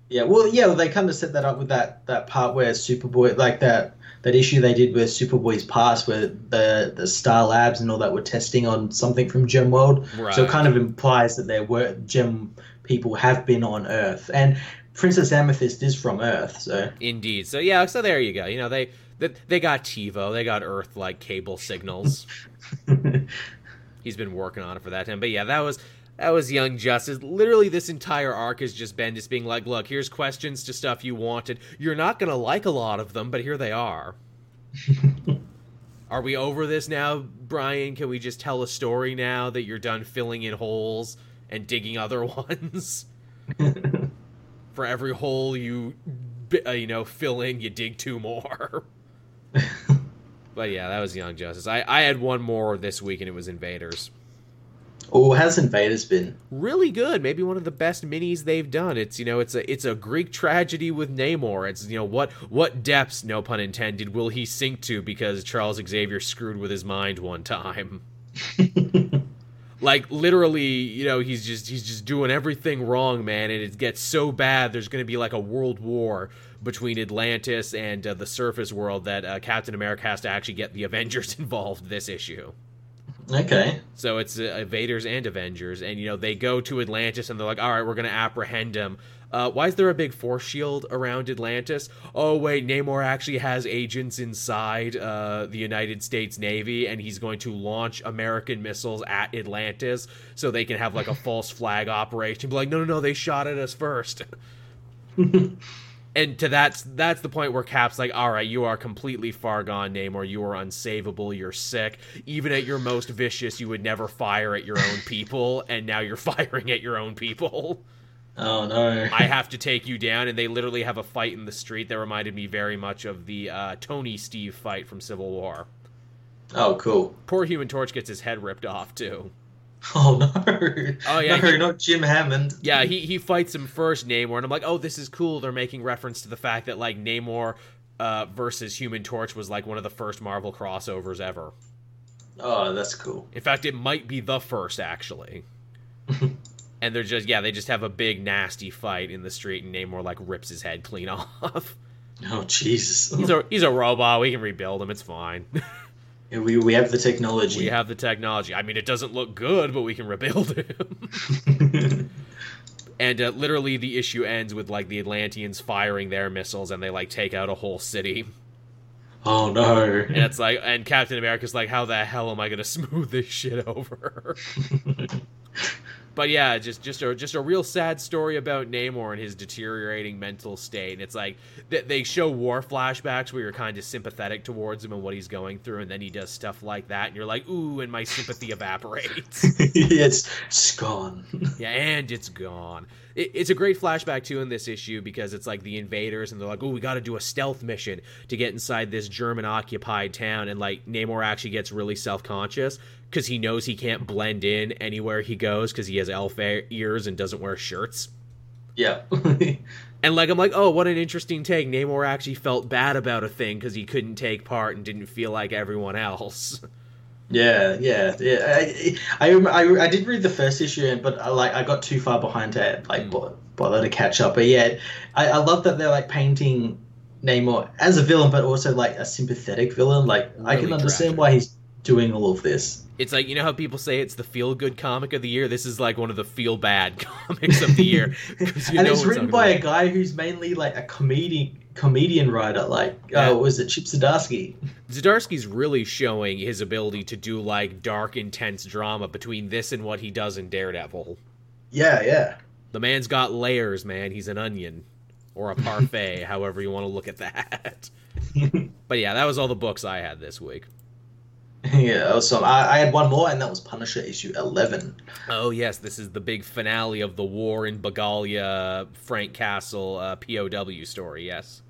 Yeah, well, yeah, well, they kind of set that up with that that part where Superboy, like that that issue they did with Superboy's past, where the the Star Labs and all that were testing on something from Gem World. Right. So it kind of implies that there were Gem people have been on Earth, and Princess Amethyst is from Earth. So indeed. So yeah. So there you go. You know they they, they got TiVo. They got Earth like cable signals. He's been working on it for that time. But yeah, that was that was Young Justice. Literally, this entire arc has just been just being like, look, here's questions to stuff you wanted. You're not going to like a lot of them, but here they are. are we over this now, Brian? Can we just tell a story now that you're done filling in holes and digging other ones? For every hole you, uh, you know, fill in, you dig two more. but yeah, that was Young Justice. I, I had one more this week, and it was Invaders. Oh, has Invaders been really good? Maybe one of the best minis they've done. It's you know, it's a it's a Greek tragedy with Namor. It's you know what what depths, no pun intended, will he sink to because Charles Xavier screwed with his mind one time. like literally, you know, he's just he's just doing everything wrong, man, and it gets so bad. There's going to be like a world war between Atlantis and uh, the surface world that uh, Captain America has to actually get the Avengers involved this issue. Okay. So it's uh, Invaders and Avengers, and you know they go to Atlantis, and they're like, "All right, we're gonna apprehend him." Uh, why is there a big force shield around Atlantis? Oh wait, Namor actually has agents inside uh, the United States Navy, and he's going to launch American missiles at Atlantis, so they can have like a false flag operation. Be like, no, no, no, they shot at us first. and to that's that's the point where Cap's like, all right, you are completely far gone, Namor. You are unsavable. You're sick. Even at your most vicious, you would never fire at your own people, and now you're firing at your own people. Oh no! I have to take you down, and they literally have a fight in the street that reminded me very much of the uh, Tony Steve fight from Civil War. Oh, cool! Poor Human Torch gets his head ripped off too. Oh no! Oh yeah, no, he, not Jim Hammond. Yeah, he he fights him first, Namor, and I'm like, oh, this is cool. They're making reference to the fact that like Namor uh, versus Human Torch was like one of the first Marvel crossovers ever. Oh, that's cool. In fact, it might be the first actually. and they're just yeah, they just have a big nasty fight in the street, and Namor like rips his head clean off. Oh Jesus! he's a he's a robot. We can rebuild him. It's fine. We we have the technology. We have the technology. I mean, it doesn't look good, but we can rebuild him. and uh, literally, the issue ends with like the Atlanteans firing their missiles, and they like take out a whole city. Oh no! And it's like, and Captain America's like, "How the hell am I gonna smooth this shit over?" but yeah, just just a just a real sad story about Namor and his deteriorating mental state. And it's like they show war flashbacks where you're kind of sympathetic towards him and what he's going through, and then he does stuff like that, and you're like, ooh, and my sympathy evaporates. it's, it's gone. yeah, and it's gone. It, it's a great flashback too in this issue because it's like the invaders, and they're like, oh, we got to do a stealth mission to get inside this German occupied town, and like Namor actually gets really self conscious because he knows he can't blend in anywhere he goes because he has elf ears and doesn't wear shirts. Yeah. and like I'm like, oh, what an interesting take. Namor actually felt bad about a thing because he couldn't take part and didn't feel like everyone else. Yeah, yeah, yeah. I, I, I, I did read the first issue, but I, like I got too far behind to like mm. bother to catch up. But yeah, I, I love that they're like painting Namor as a villain, but also like a sympathetic villain. Like really I can understand tragic. why he's doing all of this. It's like you know how people say it's the feel good comic of the year. This is like one of the feel bad comics of the year. and it's written by about. a guy who's mainly like a comedian comedian writer. Like uh, yeah. uh, was it Chip Zdarsky? Zdarsky's really showing his ability to do like dark, intense drama between this and what he does in Daredevil. Yeah, yeah. The man's got layers, man. He's an onion or a parfait, however you want to look at that. but yeah, that was all the books I had this week. Yeah, awesome. I, I had one more, and that was Punisher issue 11. Oh, yes, this is the big finale of the war in Bagalia, Frank Castle uh, POW story, yes.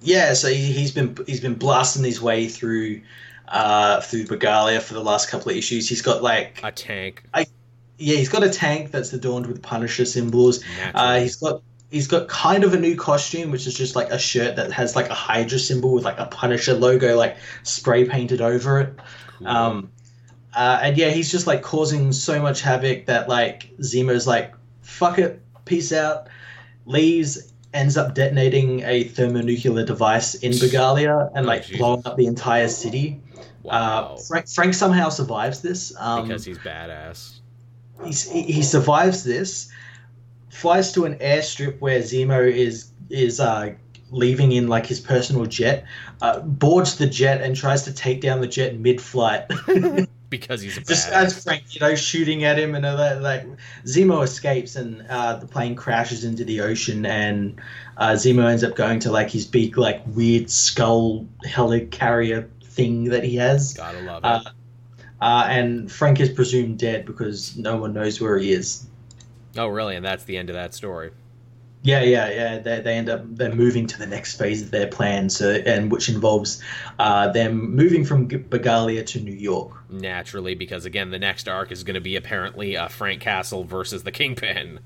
Yeah, so he, has been he's been blasting his way through uh, through Bagalia for the last couple of issues. He's got like a tank. I, yeah, he's got a tank that's adorned with Punisher symbols. Uh, he's got he's got kind of a new costume, which is just like a shirt that has like a Hydra symbol with like a Punisher logo like spray painted over it. Um, uh, and yeah, he's just like causing so much havoc that like Zemo's like, fuck it, peace out, leaves, ends up detonating a thermonuclear device in Bagalia and oh, like oh, blowing up the entire city. Uh, wow. Uh, Frank, Frank somehow survives this um, because he's badass. He's, he survives this, flies to an airstrip where Zemo is is uh, leaving in like his personal jet, uh, boards the jet and tries to take down the jet mid-flight. because he's a just as Frank, you know, shooting at him, and uh, like Zemo escapes, and uh, the plane crashes into the ocean, and uh, Zemo ends up going to like his big, like weird skull helicarrier thing that he has. Gotta love uh, it. Uh, and Frank is presumed dead because no one knows where he is. Oh, really? And that's the end of that story. Yeah, yeah, yeah. They, they end up they're moving to the next phase of their plan, so and which involves uh, them moving from Bagalia to New York. Naturally, because again, the next arc is going to be apparently uh, Frank Castle versus the Kingpin.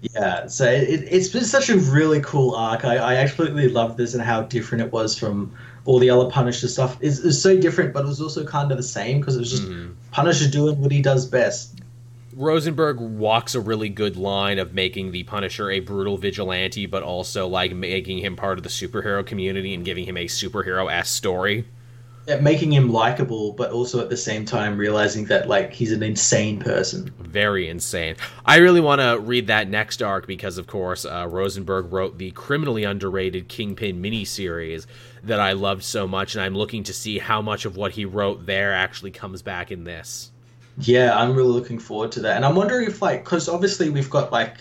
Yeah, so it, has been such a really cool arc. I, I absolutely love this and how different it was from all the other Punisher stuff. It's, it's so different, but it was also kind of the same because it was just mm-hmm. Punisher doing what he does best. Rosenberg walks a really good line of making the Punisher a brutal vigilante, but also like making him part of the superhero community and giving him a superhero ass story. Yeah, making him likable, but also at the same time realizing that like he's an insane person. Very insane. I really want to read that next arc because, of course, uh, Rosenberg wrote the criminally underrated Kingpin miniseries that I loved so much, and I'm looking to see how much of what he wrote there actually comes back in this. Yeah, I'm really looking forward to that, and I'm wondering if like because obviously we've got like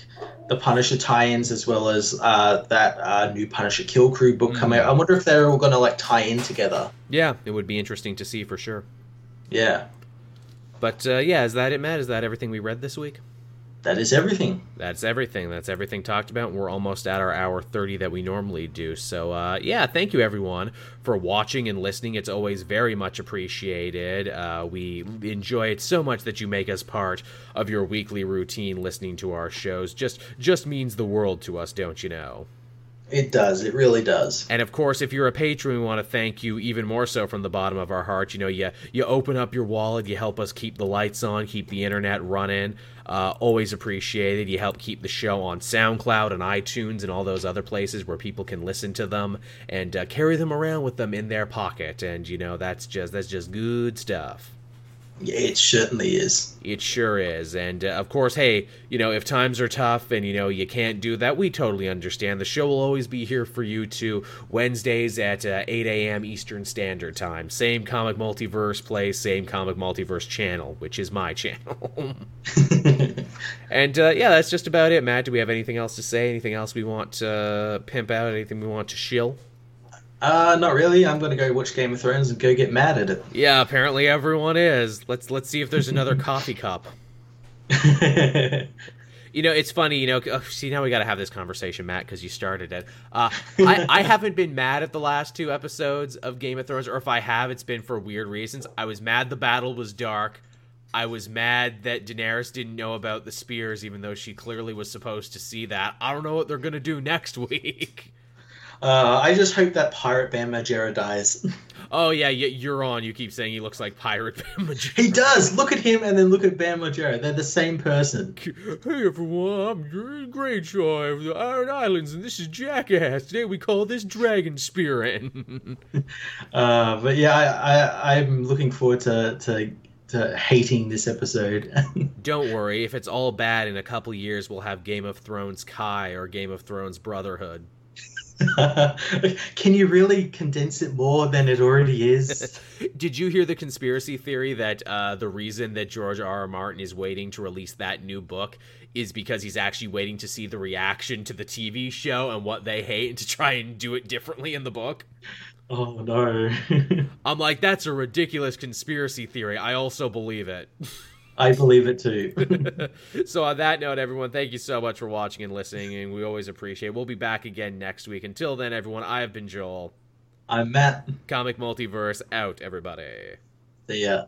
the Punisher tie-ins as well as uh, that uh, new Punisher Kill Crew book mm. coming out. I wonder if they're all going to like tie in together. Yeah, it would be interesting to see for sure. Yeah. But uh, yeah, is that it, Matt? Is that everything we read this week? That is everything. That's everything. That's everything talked about. We're almost at our hour 30 that we normally do. So, uh, yeah, thank you everyone for watching and listening. It's always very much appreciated. Uh, we enjoy it so much that you make us part of your weekly routine listening to our shows. Just just means the world to us, don't you know? It does. It really does. And of course, if you're a patron, we want to thank you even more so from the bottom of our heart. You know, you you open up your wallet, you help us keep the lights on, keep the internet running. Uh, always appreciated. You help keep the show on SoundCloud and iTunes and all those other places where people can listen to them and uh, carry them around with them in their pocket. And you know, that's just that's just good stuff. Yeah, it certainly is. It sure is. And uh, of course, hey, you know, if times are tough and, you know, you can't do that, we totally understand. The show will always be here for you too. Wednesdays at uh, 8 a.m. Eastern Standard Time. Same Comic Multiverse place, same Comic Multiverse channel, which is my channel. and uh, yeah, that's just about it, Matt. Do we have anything else to say? Anything else we want to pimp out? Anything we want to shill? Uh, not really. I'm gonna go watch Game of Thrones and go get mad at it. Yeah, apparently everyone is. Let's let's see if there's another coffee cup. you know, it's funny. You know, oh, see now we got to have this conversation, Matt, because you started it. Uh, I I haven't been mad at the last two episodes of Game of Thrones, or if I have, it's been for weird reasons. I was mad the battle was dark. I was mad that Daenerys didn't know about the spears, even though she clearly was supposed to see that. I don't know what they're gonna do next week. Uh, I just hope that Pirate Bam Margera dies. Oh yeah, you're on. You keep saying he looks like Pirate Bam Margera. He does. Look at him, and then look at Bam Margera. They're the same person. Hey everyone, I'm Greatshaw of the Iron Islands, and this is Jackass. Today we call this Dragon Spearing. uh, but yeah, I, I, I'm looking forward to to to hating this episode. Don't worry, if it's all bad in a couple years, we'll have Game of Thrones Kai or Game of Thrones Brotherhood. Can you really condense it more than it already is? Did you hear the conspiracy theory that uh, the reason that George R. R. Martin is waiting to release that new book is because he's actually waiting to see the reaction to the TV show and what they hate and to try and do it differently in the book? Oh no. I'm like, that's a ridiculous conspiracy theory. I also believe it. I believe it too. so on that note, everyone, thank you so much for watching and listening, and we always appreciate. It. We'll be back again next week. Until then, everyone, I have been Joel. I'm Matt. Comic Multiverse out, everybody. See ya.